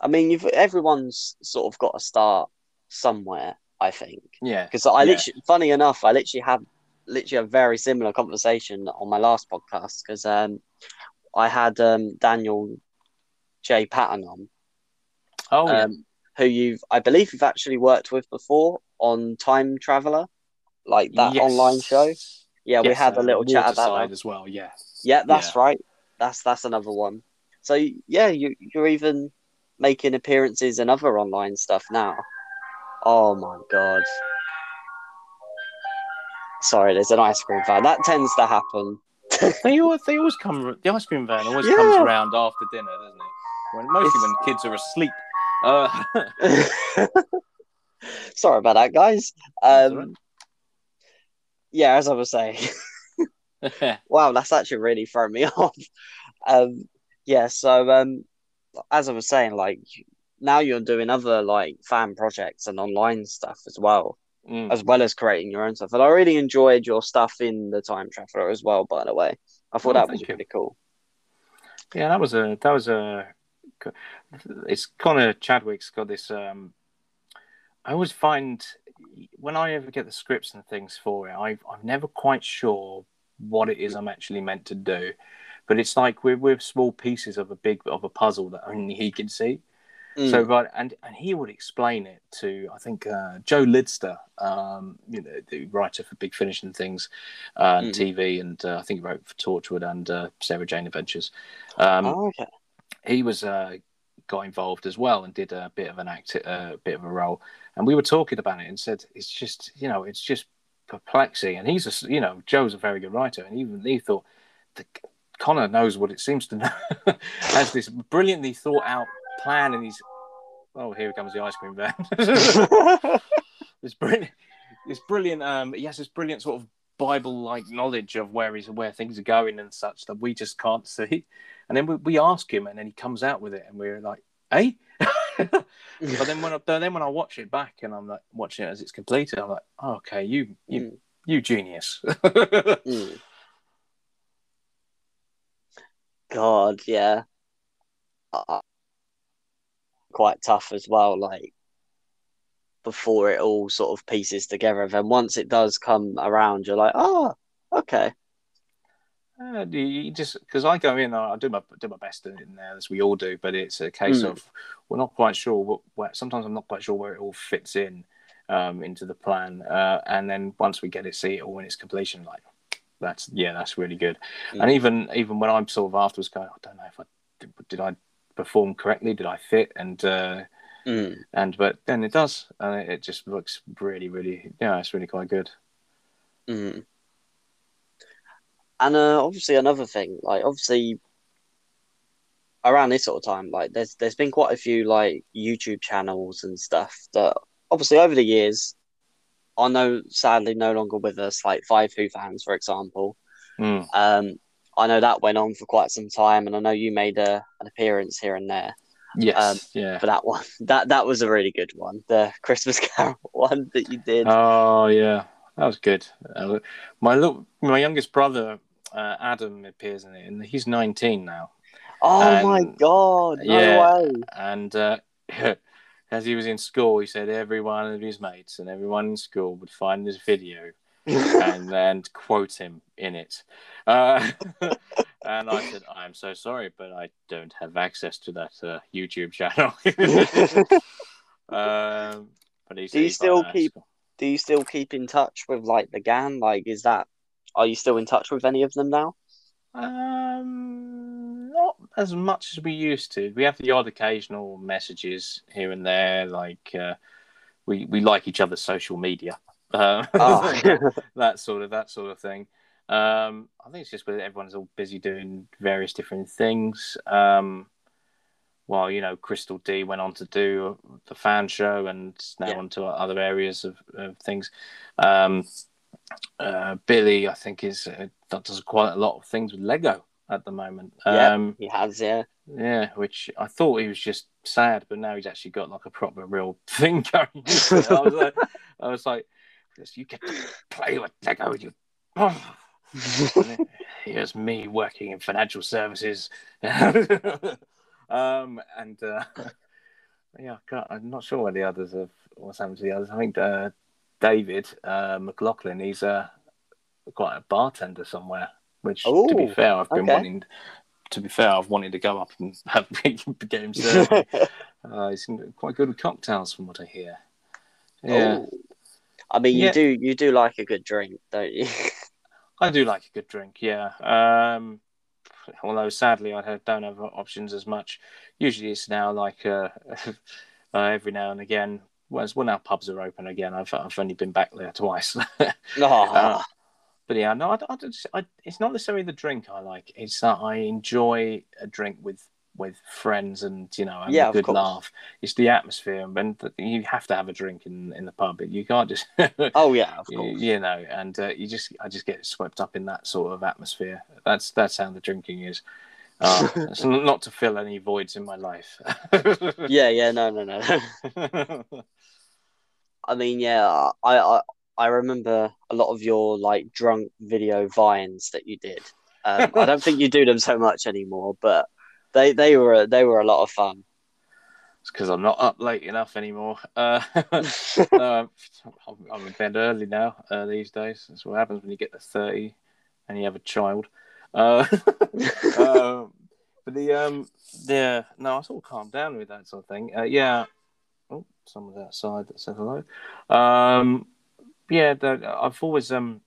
I mean, you've everyone's sort of got to start somewhere. I think. Yeah. Because I yeah. literally, funny enough, I literally had literally a very similar conversation on my last podcast because um, I had um, Daniel J Patton on. Oh, yeah. Um, who you've, I believe, you've actually worked with before on Time Traveler, like that yes. online show. Yeah, yes, we had a little uh, chat about that as well. Yeah. Yeah, that's yeah. right. That's that's another one. So yeah, you you're even making appearances and other online stuff now. Oh my god. Sorry, there's an ice cream van. That tends to happen. they always they always come. The ice cream van always yeah. comes around after dinner, doesn't it? When mostly it's... when kids are asleep. Uh... Sorry about that, guys. Um, yeah, as I was saying. wow, that's actually really thrown me off. Um, yeah, so um, as I was saying, like now you're doing other like fan projects and online stuff as well, mm. as well as creating your own stuff. And I really enjoyed your stuff in the Time Traveler as well. By the way, I thought oh, that was you. really cool. Yeah, that was a that was a. It's Connor Chadwick's got this. um I always find when I ever get the scripts and things for it, I, I'm never quite sure what it is I'm actually meant to do but it's like we're with small pieces of a big of a puzzle that only he can see. Mm. So, but and and he would explain it to I think uh, Joe Lidster, um, you know, the writer for Big Finish and things, uh, mm. TV, and uh, I think he wrote for Torchwood and uh, Sarah Jane Adventures. Um, oh, okay. He was uh, got involved as well and did a bit of an act, a uh, bit of a role. And we were talking about it and said it's just you know it's just perplexing. And he's a you know Joe's a very good writer, and even he thought the Connor knows what it seems to know. has this brilliantly thought out plan, and he's oh, here comes the ice cream van. it's brilliant, It's brilliant. Um, he has this brilliant sort of Bible-like knowledge of where he's where things are going and such that we just can't see. And then we, we ask him, and then he comes out with it, and we're like, "Hey." but then when I, then when I watch it back and I'm like watching it as it's completed, I'm like, oh, okay, you you mm. you genius. mm. God, yeah. Uh, quite tough as well, like before it all sort of pieces together. Then once it does come around, you're like, oh, okay. Uh, you just because I go in, I do my do my best in there as we all do, but it's a case mm. of we're not quite sure what. Where, sometimes I'm not quite sure where it all fits in um, into the plan, uh, and then once we get it, see it all in its completion, like that's yeah, that's really good. Mm. And even even when I'm sort of afterwards going, I don't know if I did, did I perform correctly, did I fit, and uh, mm. and but then it does, and it just looks really, really yeah, it's really quite good. Mm. And uh, obviously another thing, like obviously around this sort of time, like there's there's been quite a few like YouTube channels and stuff that obviously over the years are no sadly no longer with us, like Five Who fans, for example. Mm. Um, I know that went on for quite some time, and I know you made a, an appearance here and there. Yes, um, yeah. For that one, that that was a really good one, the Christmas Carol one that you did. Oh yeah, that was good. Uh, my little, my youngest brother uh, Adam appears in it, and he's nineteen now. Oh and, my god! No yeah, way. And uh, as he was in school, he said every one of his mates and everyone in school would find this video and then quote him in it. Uh, and I said, I'm so sorry, but I don't have access to that uh, YouTube channel. um, but do you still keep? Do you still keep in touch with like the gang? Like, is that? Are you still in touch with any of them now? Um, not as much as we used to. We have the odd occasional messages here and there, like uh, we we like each other's social media, uh, oh. that sort of that sort of thing. Um, I think it's just where everyone's all busy doing various different things. Um, while you know Crystal D went on to do the fan show and now yeah. onto other areas of, of things. Um, uh, Billy, I think, is uh, does quite a lot of things with Lego at the moment. Yeah, um, he has. Yeah, yeah. Which I thought he was just sad, but now he's actually got like a proper real thing going. I was like, I was like, you get to play with Lego. You, oh. here's me working in financial services. um, and uh, yeah, I'm not sure where the others have. What's happened to the others? I think uh, David uh, McLaughlin. He's uh, quite a bartender somewhere. Which, Ooh, to be fair, I've been okay. wanting. To be fair, I've wanted to go up and have get him served. uh, he's quite good with cocktails, from what I hear. Yeah. Ooh. I mean, you yeah. do you do like a good drink, don't you? I do like a good drink, yeah. Um, although sadly I don't have options as much. Usually it's now like uh, uh, every now and again. When, when our pubs are open again, I've I've only been back there twice. uh, but yeah, no, I, I, I, it's not necessarily the drink I like. It's that I enjoy a drink with with friends and you know having yeah, a good laugh. It's the atmosphere, and you have to have a drink in in the pub. You can't just. oh yeah, of course. You, you know, and uh, you just I just get swept up in that sort of atmosphere. That's that's how the drinking is. Uh, it's not to fill any voids in my life. yeah, yeah, no, no, no. I mean, yeah, I, I I remember a lot of your like drunk video vines that you did. Um, I don't think you do them so much anymore, but they they were they were a lot of fun. It's because I'm not up late enough anymore. Uh, I'm, I'm in bed early now uh, these days. That's what happens when you get to thirty and you have a child. Uh, um, but the um, yeah, no, I sort of calmed down with that sort of thing. Uh, yeah, oh, someone's outside that said hello. Um, yeah, the, I've always um,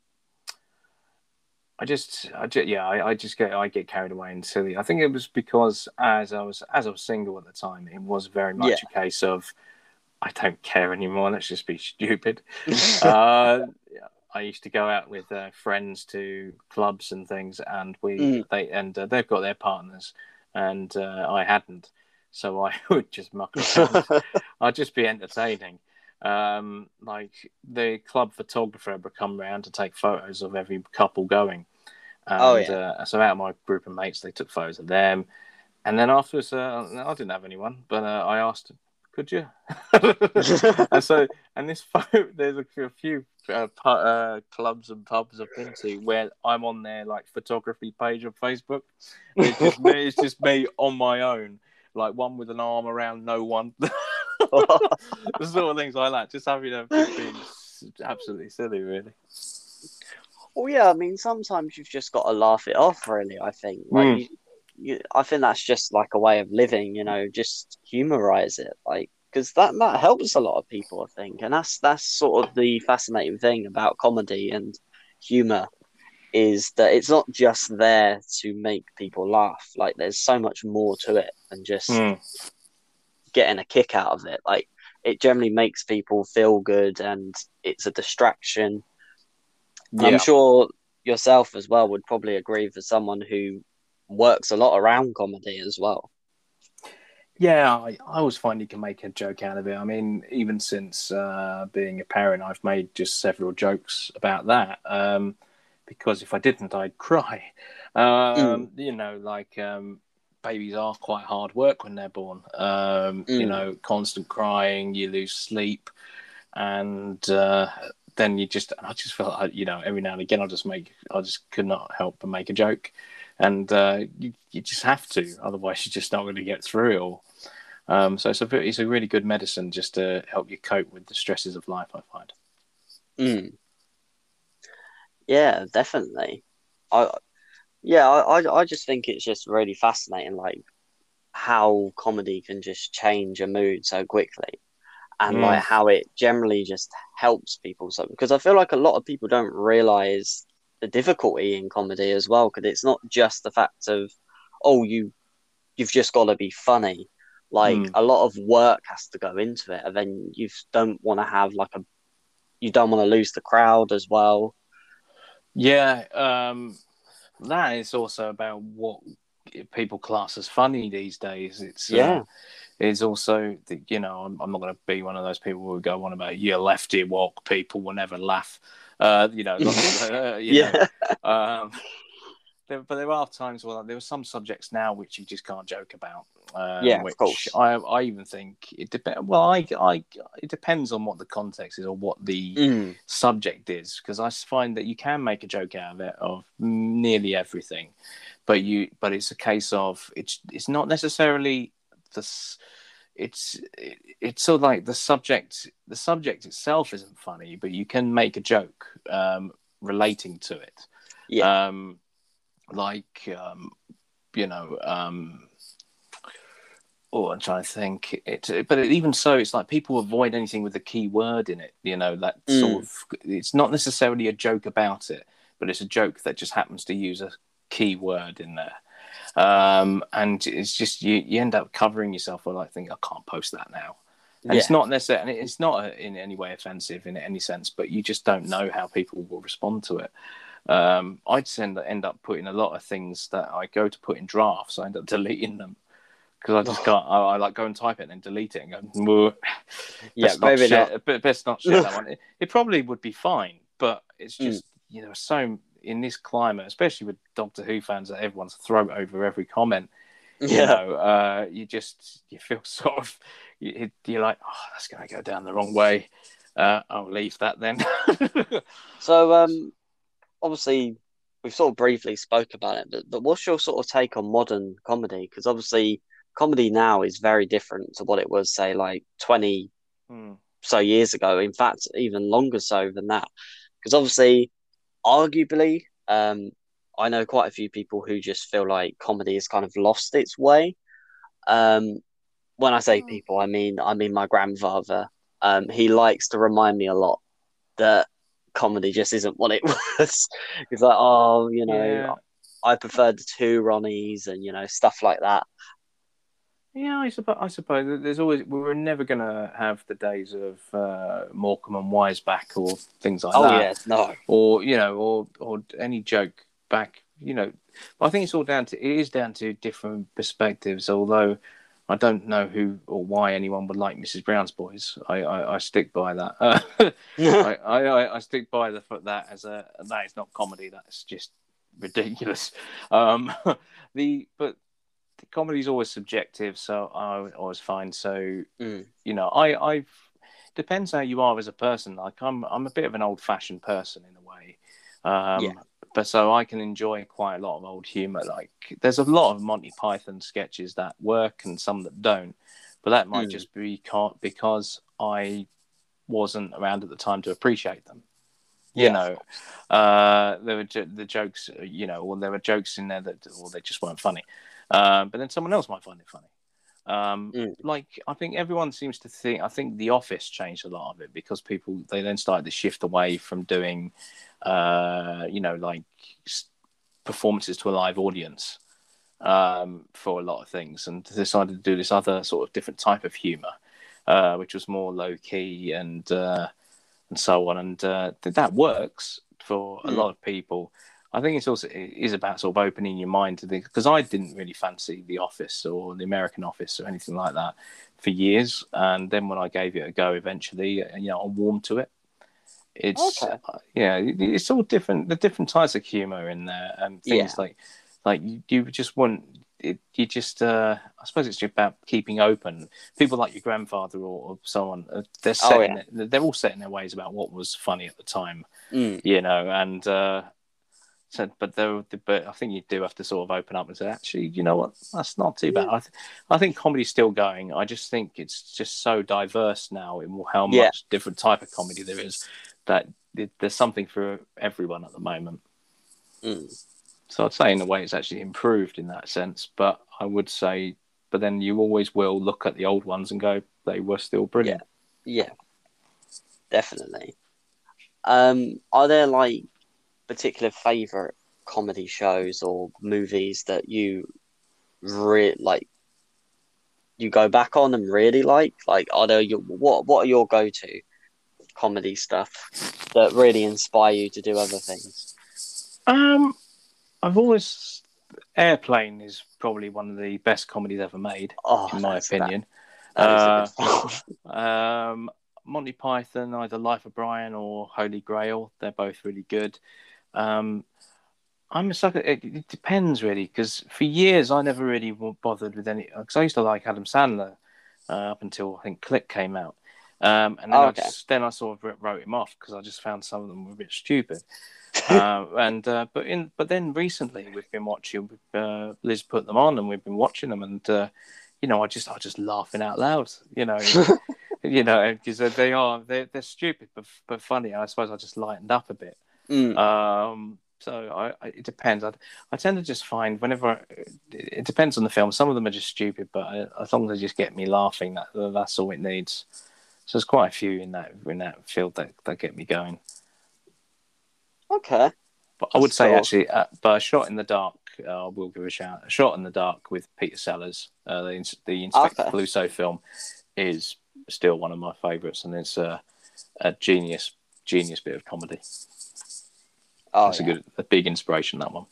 I just, I just yeah, I, I, just get, I get carried away and silly. I think it was because as I was, as I was single at the time, it was very much yeah. a case of, I don't care anymore. Let's just be stupid. uh, I used to go out with uh, friends to clubs and things, and we, mm. they, and uh, they've got their partners, and uh, I hadn't, so I would just muck around. I'd just be entertaining um, like the club photographer would come around to take photos of every couple going. And, oh yeah. Uh, so out of my group of mates, they took photos of them, and then afterwards, uh, I didn't have anyone, but uh, I asked, "Could you?" and so, and this photo, there's a, few uh, pu- uh, clubs and pubs I've been to where I'm on their like photography page on Facebook. It's just me, it's just me on my own, like one with an arm around no one. the sort of things I like. Just having them being absolutely silly, really. Well, yeah, I mean, sometimes you've just got to laugh it off, really. I think, like, mm. you, you, I think that's just like a way of living, you know, just humorize it, like, because that that helps a lot of people, I think, and that's that's sort of the fascinating thing about comedy and humor is that it's not just there to make people laugh. Like, there's so much more to it than just. Mm getting a kick out of it. Like it generally makes people feel good and it's a distraction. Yeah. I'm sure yourself as well would probably agree for someone who works a lot around comedy as well. Yeah, I, I always find you can make a joke out of it. I mean, even since uh, being a parent, I've made just several jokes about that. Um, because if I didn't, I'd cry. Um, mm. You know, like um, babies are quite hard work when they're born. Um, mm. You know, constant crying, you lose sleep, and uh, then you just. I just felt, like, you know, every now and again, I just make, I just could not help but make a joke, and uh, you you just have to, otherwise you're just not going to get through it all. Um, so it's a it's a really good medicine just to help you cope with the stresses of life. I find. Mm. Yeah, definitely. I yeah, I, I just think it's just really fascinating, like how comedy can just change a mood so quickly, and mm. like how it generally just helps people. So because I feel like a lot of people don't realize the difficulty in comedy as well, because it's not just the fact of oh you you've just got to be funny. Like mm. a lot of work has to go into it, and then you don't want to have like a you don't want to lose the crowd as well. Yeah, um, that is also about what people class as funny these days. It's Yeah. uh, it's also the, you know I'm, I'm not going to be one of those people who go on about you lefty walk people will never laugh. Uh, you know, uh, you know, yeah. um, there, but there are times where there are some subjects now which you just can't joke about. Um, Yeah, of course. I, I even think it depends. Well, I, I, it depends on what the context is or what the Mm. subject is, because I find that you can make a joke out of it of nearly everything, but you, but it's a case of it's, it's not necessarily this. It's it's sort of like the subject. The subject itself isn't funny, but you can make a joke um, relating to it. Yeah. Um, like um, you know, um, oh, I'm trying to think. It, but even so, it's like people avoid anything with a key word in it. You know, that Mm. sort of. It's not necessarily a joke about it, but it's a joke that just happens to use a key word in there. Um, and it's just you, you end up covering yourself with like think I can't post that now. And it's not necessarily, and it's not in any way offensive in any sense, but you just don't know how people will respond to it. Um, I'd send, end up putting a lot of things that I go to put in drafts. I end up deleting them because I just can't. I, I like go and type it and then delete it and go. Yeah, maybe share, not. but best not share that one. It, it probably would be fine, but it's Mm. just you know so in this climate, especially with Doctor Who fans, that everyone's throat over every comment you Yeah. know, uh, you just you feel sort of you, you're like, oh, that's going to go down the wrong way. Uh, I'll leave that then. So, um, obviously, we've sort of briefly spoke about it, but, but what's your sort of take on modern comedy? Because obviously, comedy now is very different to what it was, say, like 20 Hmm. so years ago. In fact, even longer so than that. Because obviously, arguably, um, I know quite a few people who just feel like comedy has kind of lost its way. Um, when I say people, I mean I mean my grandfather. Um, he likes to remind me a lot that comedy just isn't what it was. it's like, oh, you know, yeah, I preferred the two Ronnies and you know stuff like that. yeah. I suppose. I suppose there's always we were never going to have the days of uh, Morecambe and Wise back or things like Oh that. yeah, no, or you know, or or any joke back, you know. I think it's all down to it is down to different perspectives. Although I don't know who or why anyone would like Mrs. Brown's Boys. I I, I stick by that. Uh, I, I I stick by the that as a that is not comedy. That's just ridiculous. Um, the but the comedy is always subjective, so I always find so Mm. you know I I've depends how you are as a person. Like I'm I'm a bit of an old fashioned person in a way. Um, Yeah. But so I can enjoy quite a lot of old humor. Like there's a lot of Monty Python sketches that work and some that don't. But that might Mm. just be because I wasn't around at the time to appreciate them. You Yeah, know, uh, there were jo- the jokes, you know, or there were jokes in there that, or they just weren't funny. Um, but then someone else might find it funny. Um, Mm. Like I think everyone seems to think. I think The Office changed a lot of it because people they then started to shift away from doing, uh, you know, like performances to a live audience um, for a lot of things, and decided to do this other sort of different type of humor, uh, which was more low key and uh, and so on, and uh, th- that works for a Mm. lot of people. I think it's also it is about sort of opening your mind to the because I didn't really fancy The Office or The American Office or anything like that for years, and then when I gave it a go, eventually, uh, you know, I warmed to it. It's Okay. uh, yeah, it's all different. The different types of humor in there, and things Yeah. like like you, you just want it. You just uh, I suppose it's just about keeping open. People like your grandfather or, or someone, uh, they're Oh, yeah. they're all set in their ways about what was funny at the time Mm. you know, and uh, so, but there, but I think you do have to sort of open up and say, actually, you know what, that's not too bad. I, th- I think comedy's still going. I just think it's just so diverse now in how much Yeah. different type of comedy there is that there's something for everyone at the moment. Mm. So I'd say in a way it's actually improved in that sense, but I would say, but then you always will look at the old ones and go, they were still brilliant. Yeah, definitely. Um, are there like particular favorite comedy shows or movies that you re like you go back on and really like? Like, are there your what what are your go to comedy stuff that really inspire you to do other things? Um, I've always Airplane is probably one of the best comedies ever made, Oh, in my opinion. that is a good. Um, Monty Python, either Life of Brian or Holy Grail, they're both really good. Um, I'm a sucker. It, it depends really, because for years I never really bothered with any. Because I used to like Adam Sandler uh, up until I think Click came out, um, and then Oh, I just then I sort of wrote- him off because I just found some of them were a bit stupid. uh, and uh, but in but then recently we've been watching. Uh, Liz put them on, and we've been watching them, and uh, you know I just I just laughing out loud. You know, you know because they are they're, they're stupid but but funny. I suppose I just lightened up a bit. Mm. Um, so I, I, it depends. I, I tend to just find whenever it, it depends on the film. Some of them are just stupid, but I, as long as they just get me laughing, that that's all it needs. So there's quite a few in that in that field that, that get me going. Okay. But I would That's say cool. actually, uh, but a shot in the dark, uh, I will give a shout. A shot in the dark with Peter Sellers, uh, the the Inspector Okay. Clouseau film, is still one of my favourites, and it's a, a genius genius bit of comedy. Oh, That's yeah. a good, a big inspiration. That one.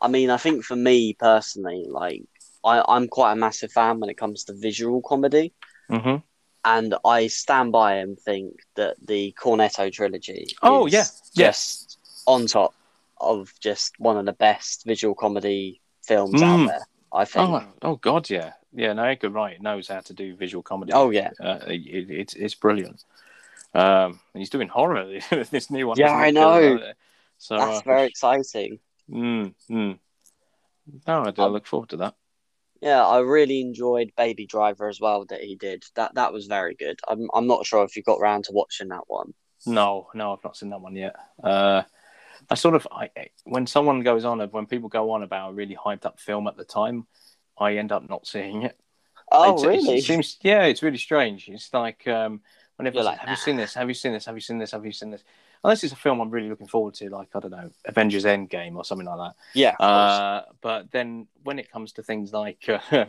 I mean, I think for me personally, like I, I'm quite a massive fan when it comes to visual comedy, hmm and I stand by and think that the Cornetto trilogy. Oh, is yeah. Yeah. just on top of just one of the best visual comedy films Mm. out there. I think. Oh, oh God, yeah, yeah. No, Edgar Wright knows how to do visual comedy. Oh, yeah. uh, it, it's it's brilliant. Um, and he's doing horror. this new one. Yeah, I know. So That's uh, very exciting. Mm, mm. No, I do. I Um, look forward to that. Yeah, I really enjoyed Baby Driver as well that he did. That that was very good. I'm I'm not sure if you got round to watching that one. No, no, I've not seen that one yet. Uh, I sort of, I, when someone goes on, when people go on about a really hyped up film at the time, I end up not seeing it. Oh, It's- really? It seems, yeah, it's really strange. It's like um, whenever You're like, have nah. you seen this? Have you seen this? Have you seen this? Have you seen this? Unless it's a film I'm really looking forward to, like I don't know, Avengers Endgame or something like that. Yeah. Uh, but then when it comes to things like, uh,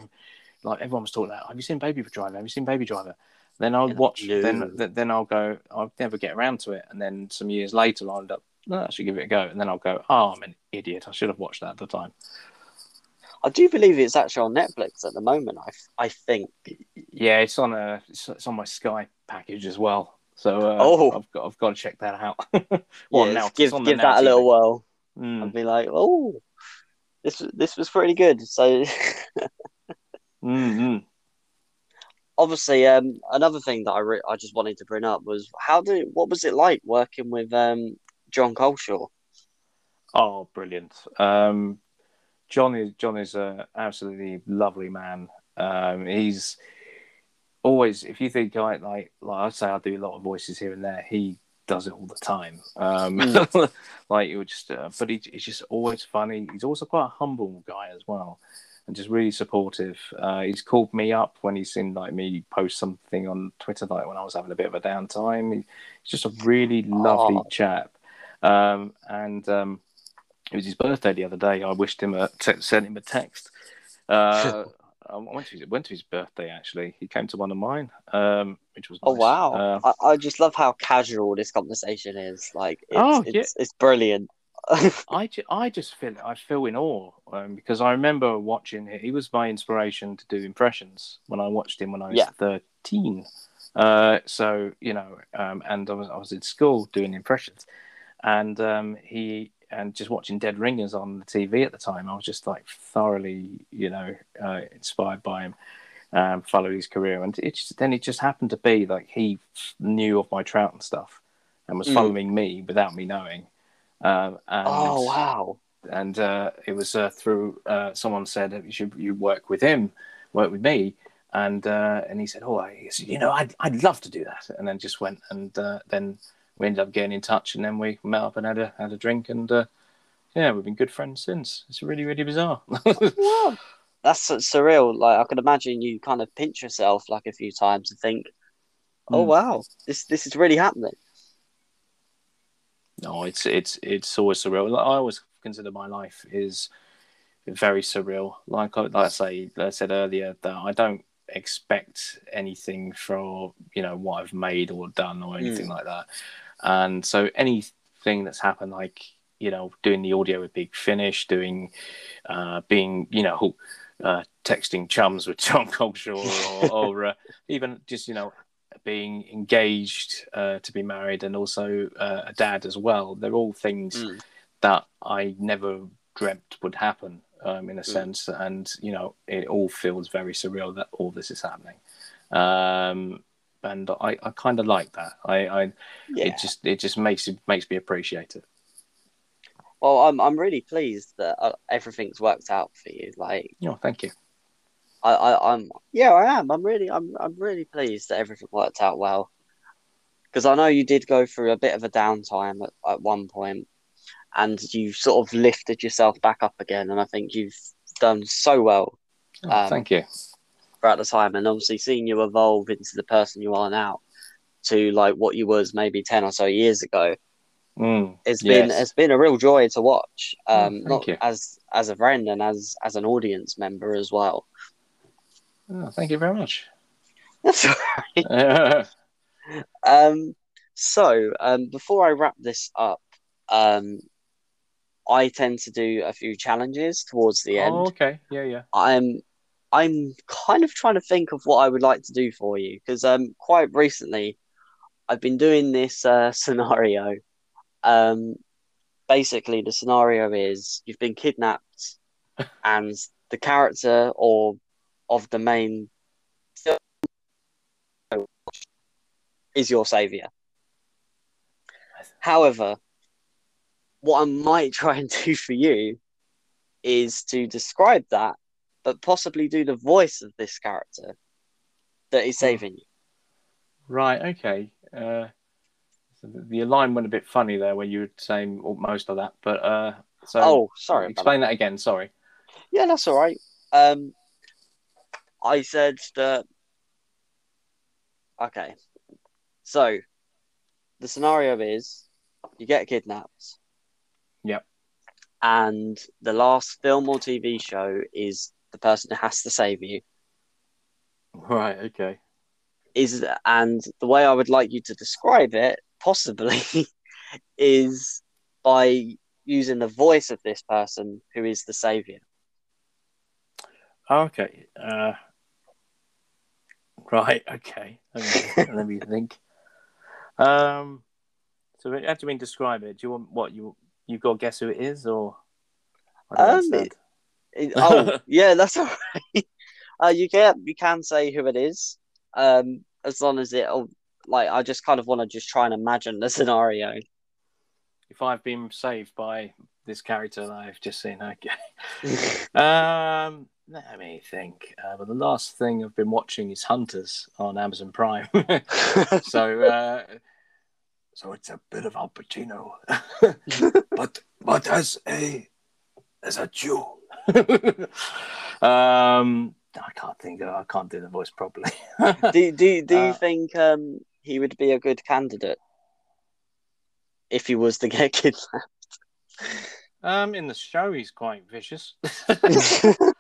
like everyone was talking about, have you seen Baby Driver? Have you seen Baby Driver? Then I'll watch. no. Then th- then I'll go. I'll never get around to it. And then some years later, I'll end up. No, I should give it a go. And then I'll go. Oh, I'm an idiot. I should have watched that at the time. I do believe it's actually on Netflix at the moment. I I think. Yeah, it's on a. It's, it's on my Sky package as well. So uh, Oh. I've got I've got to check that out. well, Yes, now give give Now that a little whirl. Mm, I'd be like, oh, this this was pretty good. So mm, mm. obviously, um, another thing that I re- I just wanted to bring up was how did what was it like working with um Jon Culshaw? Oh, brilliant. Um, Jon is Jon is a absolutely lovely man. Um, he's always, if you think like like like I say, I do a lot of voices here and there. He does it all the time. Um, like it would just, uh, but he, he's just always funny. He's also quite a humble guy as well, and just really supportive. Uh, he's called me up when he's seen like me post something on Twitter, like when I was having a bit of a downtime. He, he's just a really lovely Oh. chap. Um, and um, it was his birthday the other day. I wished him a sent him a text. Uh, I went to his, went to his birthday actually. He came to one of mine, um, which was Oh nice. wow! Uh, I, I just love how casual this conversation is. Like, it's, Oh, yeah. it's it's brilliant. I, I just feel I feel in awe um, because I remember watching it. He was my inspiration to do impressions when I watched him when I was Yeah. thirteen. Uh, so you know, um, and I was I was in school doing impressions, and um, he and just watching Dead Ringers on the TV at the time. I was just like thoroughly, you know, uh, inspired by him. Um, followed his career, and it just, then it just happened to be like he knew of my Troughton and stuff, and was Mm. following me without me knowing. Um, and, oh wow! and uh, it was uh, through uh, someone said you should you work with him, work with me, and uh, and he said, oh, I, you know, I'd I'd love to do that, and then just went and uh, then we ended up getting in touch, and then we met up and had a had a drink, and uh, yeah, we've been good friends since. It's really really bizarre. Wow. That's surreal. Like I could imagine you kind of pinch yourself like a few times and think, "Oh Mm. wow, this this is really happening." No, it's it's it's always surreal. Like, I always consider my life is very surreal. Like I, like I say, like I said earlier, that I don't expect anything from you know what I've made or done or anything like that. And so anything that's happened, like you know, doing the audio with Big Finish, doing, uh, being, you know, uh, texting chums with Jon Culshaw, or, or uh, even just, you know, being engaged uh, to be married and also uh, a dad as well. They're all things mm. that I never dreamt would happen um, in a mm. sense, and you know, it all feels very surreal that all this is happening. Um, and I, I kind of like that. I, I yeah. it just it just makes it makes me appreciate it. Well, I'm I'm really pleased that uh, everything's worked out for you. Like, oh, thank you. I, I I'm yeah, I am. I'm really I'm I'm really pleased that everything worked out well. Because I know you did go through a bit of a downtime at, at one point, and you sort of lifted yourself back up again. And I think you've done so well. Oh, um, thank you throughout the time, and obviously seeing you evolve into the person you are now to like what you was maybe ten or so years ago. Mm, it's yes. been it's been a real joy to watch, oh, um, oh, not you. as as a friend and as as an audience member as well. Oh, thank you very much. That's all right. um, so um, before I wrap this up, um, I tend to do a few challenges towards the end. Oh, okay. Yeah, yeah. I'm I'm kind of trying to think of what I would like to do for you because um, quite recently I've been doing this uh, scenario. Um, basically, the scenario is you've been kidnapped, and the character or of the main is your savior. However, what I might try and do for you is to describe that but possibly do the voice of this character that is hmm. saving you. Right. Okay. Uh, so the line went a bit funny there when you were saying most of that, but uh, so oh, sorry. Explain that again. Sorry. Yeah, that's all right. Um, I said that. Okay, so the scenario is you get kidnapped. Yep. And the last film or TV show is the person who has to save you. Right. Okay. Is and the way I would like you to describe it, possibly, is by using the voice of this person who is the savior. Okay. Uh, right. Okay. Let me, think. Um. So, how do you mean describe it? Do you want what you you got to guess who it is, or? um, it, oh yeah, that's all right. Uh, you can you can say who it is, um, as long as it oh, like I just kind of want to just try and imagine the scenario. If I've been saved by this character that I've just seen, okay. um, let me think. Uh, but the last thing I've been watching is Hunters on Amazon Prime. so, uh, so it's a bit of Al Pacino, but but as a as a Jew. um, I can't think. Of, I can't do the voice properly. do do do you uh, think um, he would be a good candidate if he was to get kidnapped? Um, in the show, he's quite vicious. the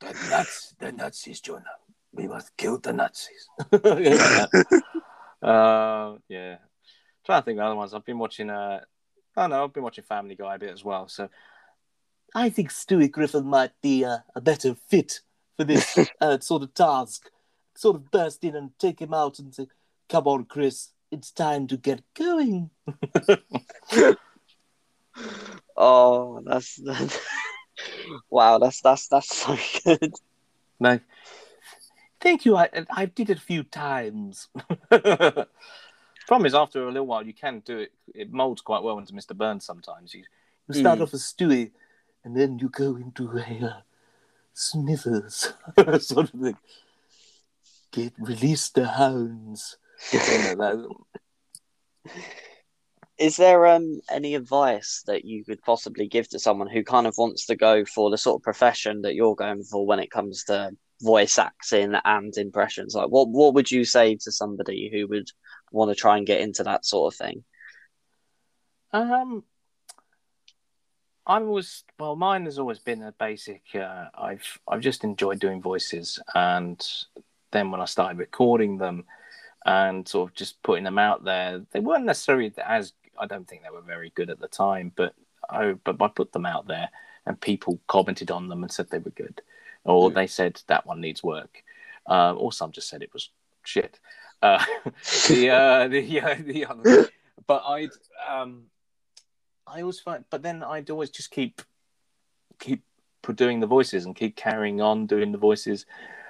nuts, the Nazis, Jonah. We must kill the Nazis. uh, yeah. trying to think of the other ones. I've been watching. Uh, I don't know. I've been watching Family Guy a bit as well. So I think Stewie Griffin might be uh, a better fit for this uh, sort of task. Sort of burst in and take him out and say, "Come on, Chris, it's time to get going." oh, that's, that's wow. That's that's that's so good. No, thank you. I I did it a few times. Problem is, after a little while, you can do it. It molds quite well into Mr. Burns. Sometimes you, you start mm. off as Stewie and then you go into a uh, Smithers sort of thing. Get release the hounds. Is there um any advice that you could possibly give to someone who kind of wants to go for the sort of profession that you're going for when it comes to voice acting and impressions? Like, what what would you say to somebody who would want to try and get into that sort of thing? Um, I've always well, mine has always been a basic. Uh, I've I've just enjoyed doing voices, and then when I started recording them and sort of just putting them out there, they weren't necessarily as I don't think they were very good at the time, but I but I put them out there, and people commented on them and said they were good, or mm. they said that one needs work, uh, or some just said it was shit. Uh, the uh, the yeah the other, but I'd um, I always find, but then I'd always just keep keep doing the voices and keep carrying on doing the voices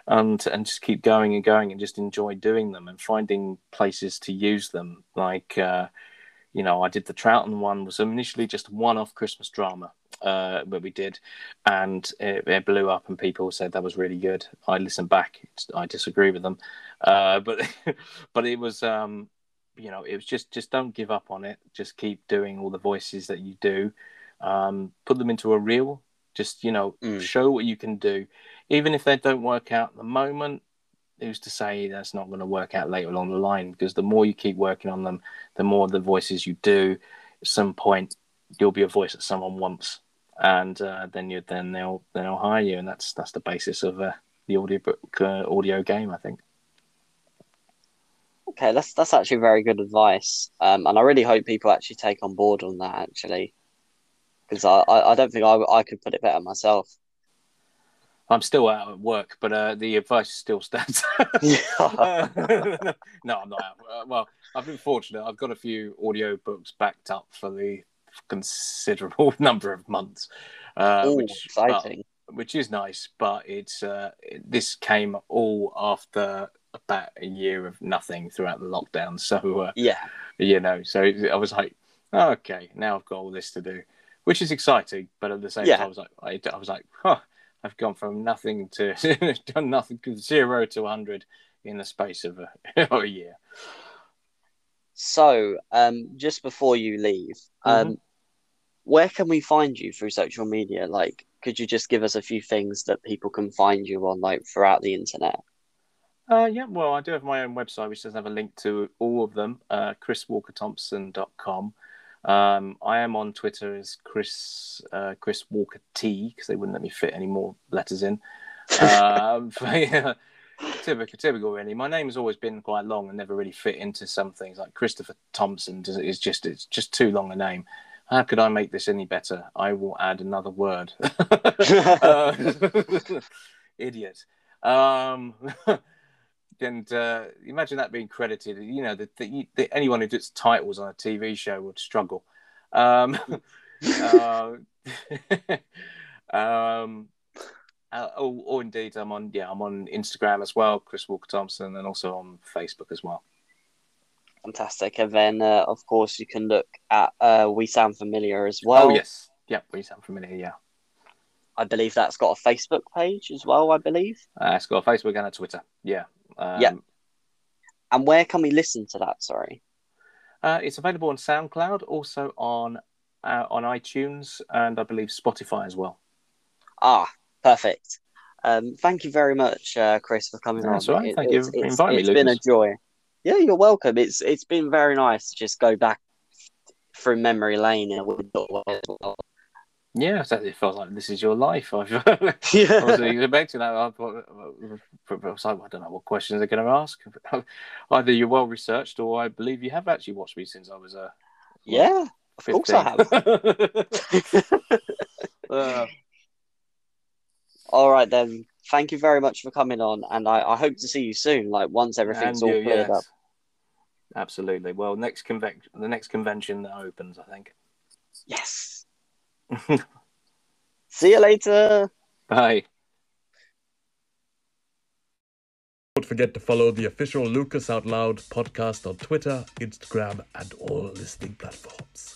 and and just keep going and going and just enjoy doing them and finding places to use them. Like uh, you know i did the troughton one was initially just one-off christmas drama uh, that we did and it, it, blew up and people said that was really good. I listened back i disagree with them uh, but but it was um, you know it was just just don't give up on it just keep doing all the voices that you do um, put them into a reel just you know, mm. show what you can do, even if they don't work out at the moment. Who's to say that's not going to work out later along the line? Because the more you keep working on them, the more the voices you do. At some point, you'll be a voice that someone wants, and uh, then you then they'll then they'll hire you, and that's that's the basis of uh, the audiobook uh, audio game, I think. Okay, that's that's actually very good advice, um, and I really hope people actually take on board on that. Actually, because I, I, I don't think I, I could put it better myself. I'm still out at work, but uh, the advice still stands. no, I'm not out. Uh, well, I've been fortunate. I've got a few audio books backed up for the considerable number of months, uh, Ooh, which, exciting. which is nice. But it's uh, this came all after about a year of nothing throughout the lockdown. So uh, yeah, you know, so I was like, okay, now I've got all this to do which is exciting. But at the same yeah. time, I was like, I, I was like, huh, I've gone from nothing to done nothing zero to hundred in the space of a, a year. So, um, just before you leave, um, mm-hmm. where can we find you through social media? Like, could you just give us a few things that people can find you on, like, throughout the internet? Uh, yeah, well, I do have my own website, which does have a link to all of them, uh, chriswalkerthompson.com. Um, I am on Twitter as Chris uh, Chris Walker T because they wouldn't let me fit any more letters in. um, yeah, typical, typical, really. My name has always been quite long and never really fit into some things. Like Christopher Thompson is just it's just too long a name. How could I make this any better? I will add another word. uh, idiot. Um, and uh, imagine that being credited. You know, that the, anyone who does titles on a TV show would struggle. Um, uh, um, uh, or, or, indeed, I'm on yeah, I'm on Instagram as well, Chris Walker Thompson, and also on Facebook as well. Fantastic, and then uh, of course you can look at uh, We Sound Familiar as well. Oh yes, yeah, We Sound Familiar, yeah. I believe that's got a Facebook page as well. I believe uh, it's got a Facebook and a Twitter. Yeah, um, yeah. And where can we listen to that? Sorry. Uh, it's available on SoundCloud, also on uh, on iTunes, and I believe Spotify as well. Ah, perfect. Um, thank you very much, uh, Chris, for coming That's on. Right. It, thank you for inviting me. It's been a joy. Yeah, you're welcome. It's it's been very nice to just go back through memory lane and with yeah, it feels like this is your life. I've, yeah. I was expecting that. I, was like, I don't know what questions they're going to ask. Either you're well researched, or I believe you have actually watched me since I was a. Uh, yeah, of 15. course I have. uh, all right then. Thank you very much for coming on, and I, I hope to see you soon. Like once everything's all you, cleared yes. up. Absolutely. Well, next convention, the next convention that opens, I think. Yes. See you later. Bye. Don't forget to follow the official Lucas Out Loud podcast on Twitter, Instagram, and all listening platforms.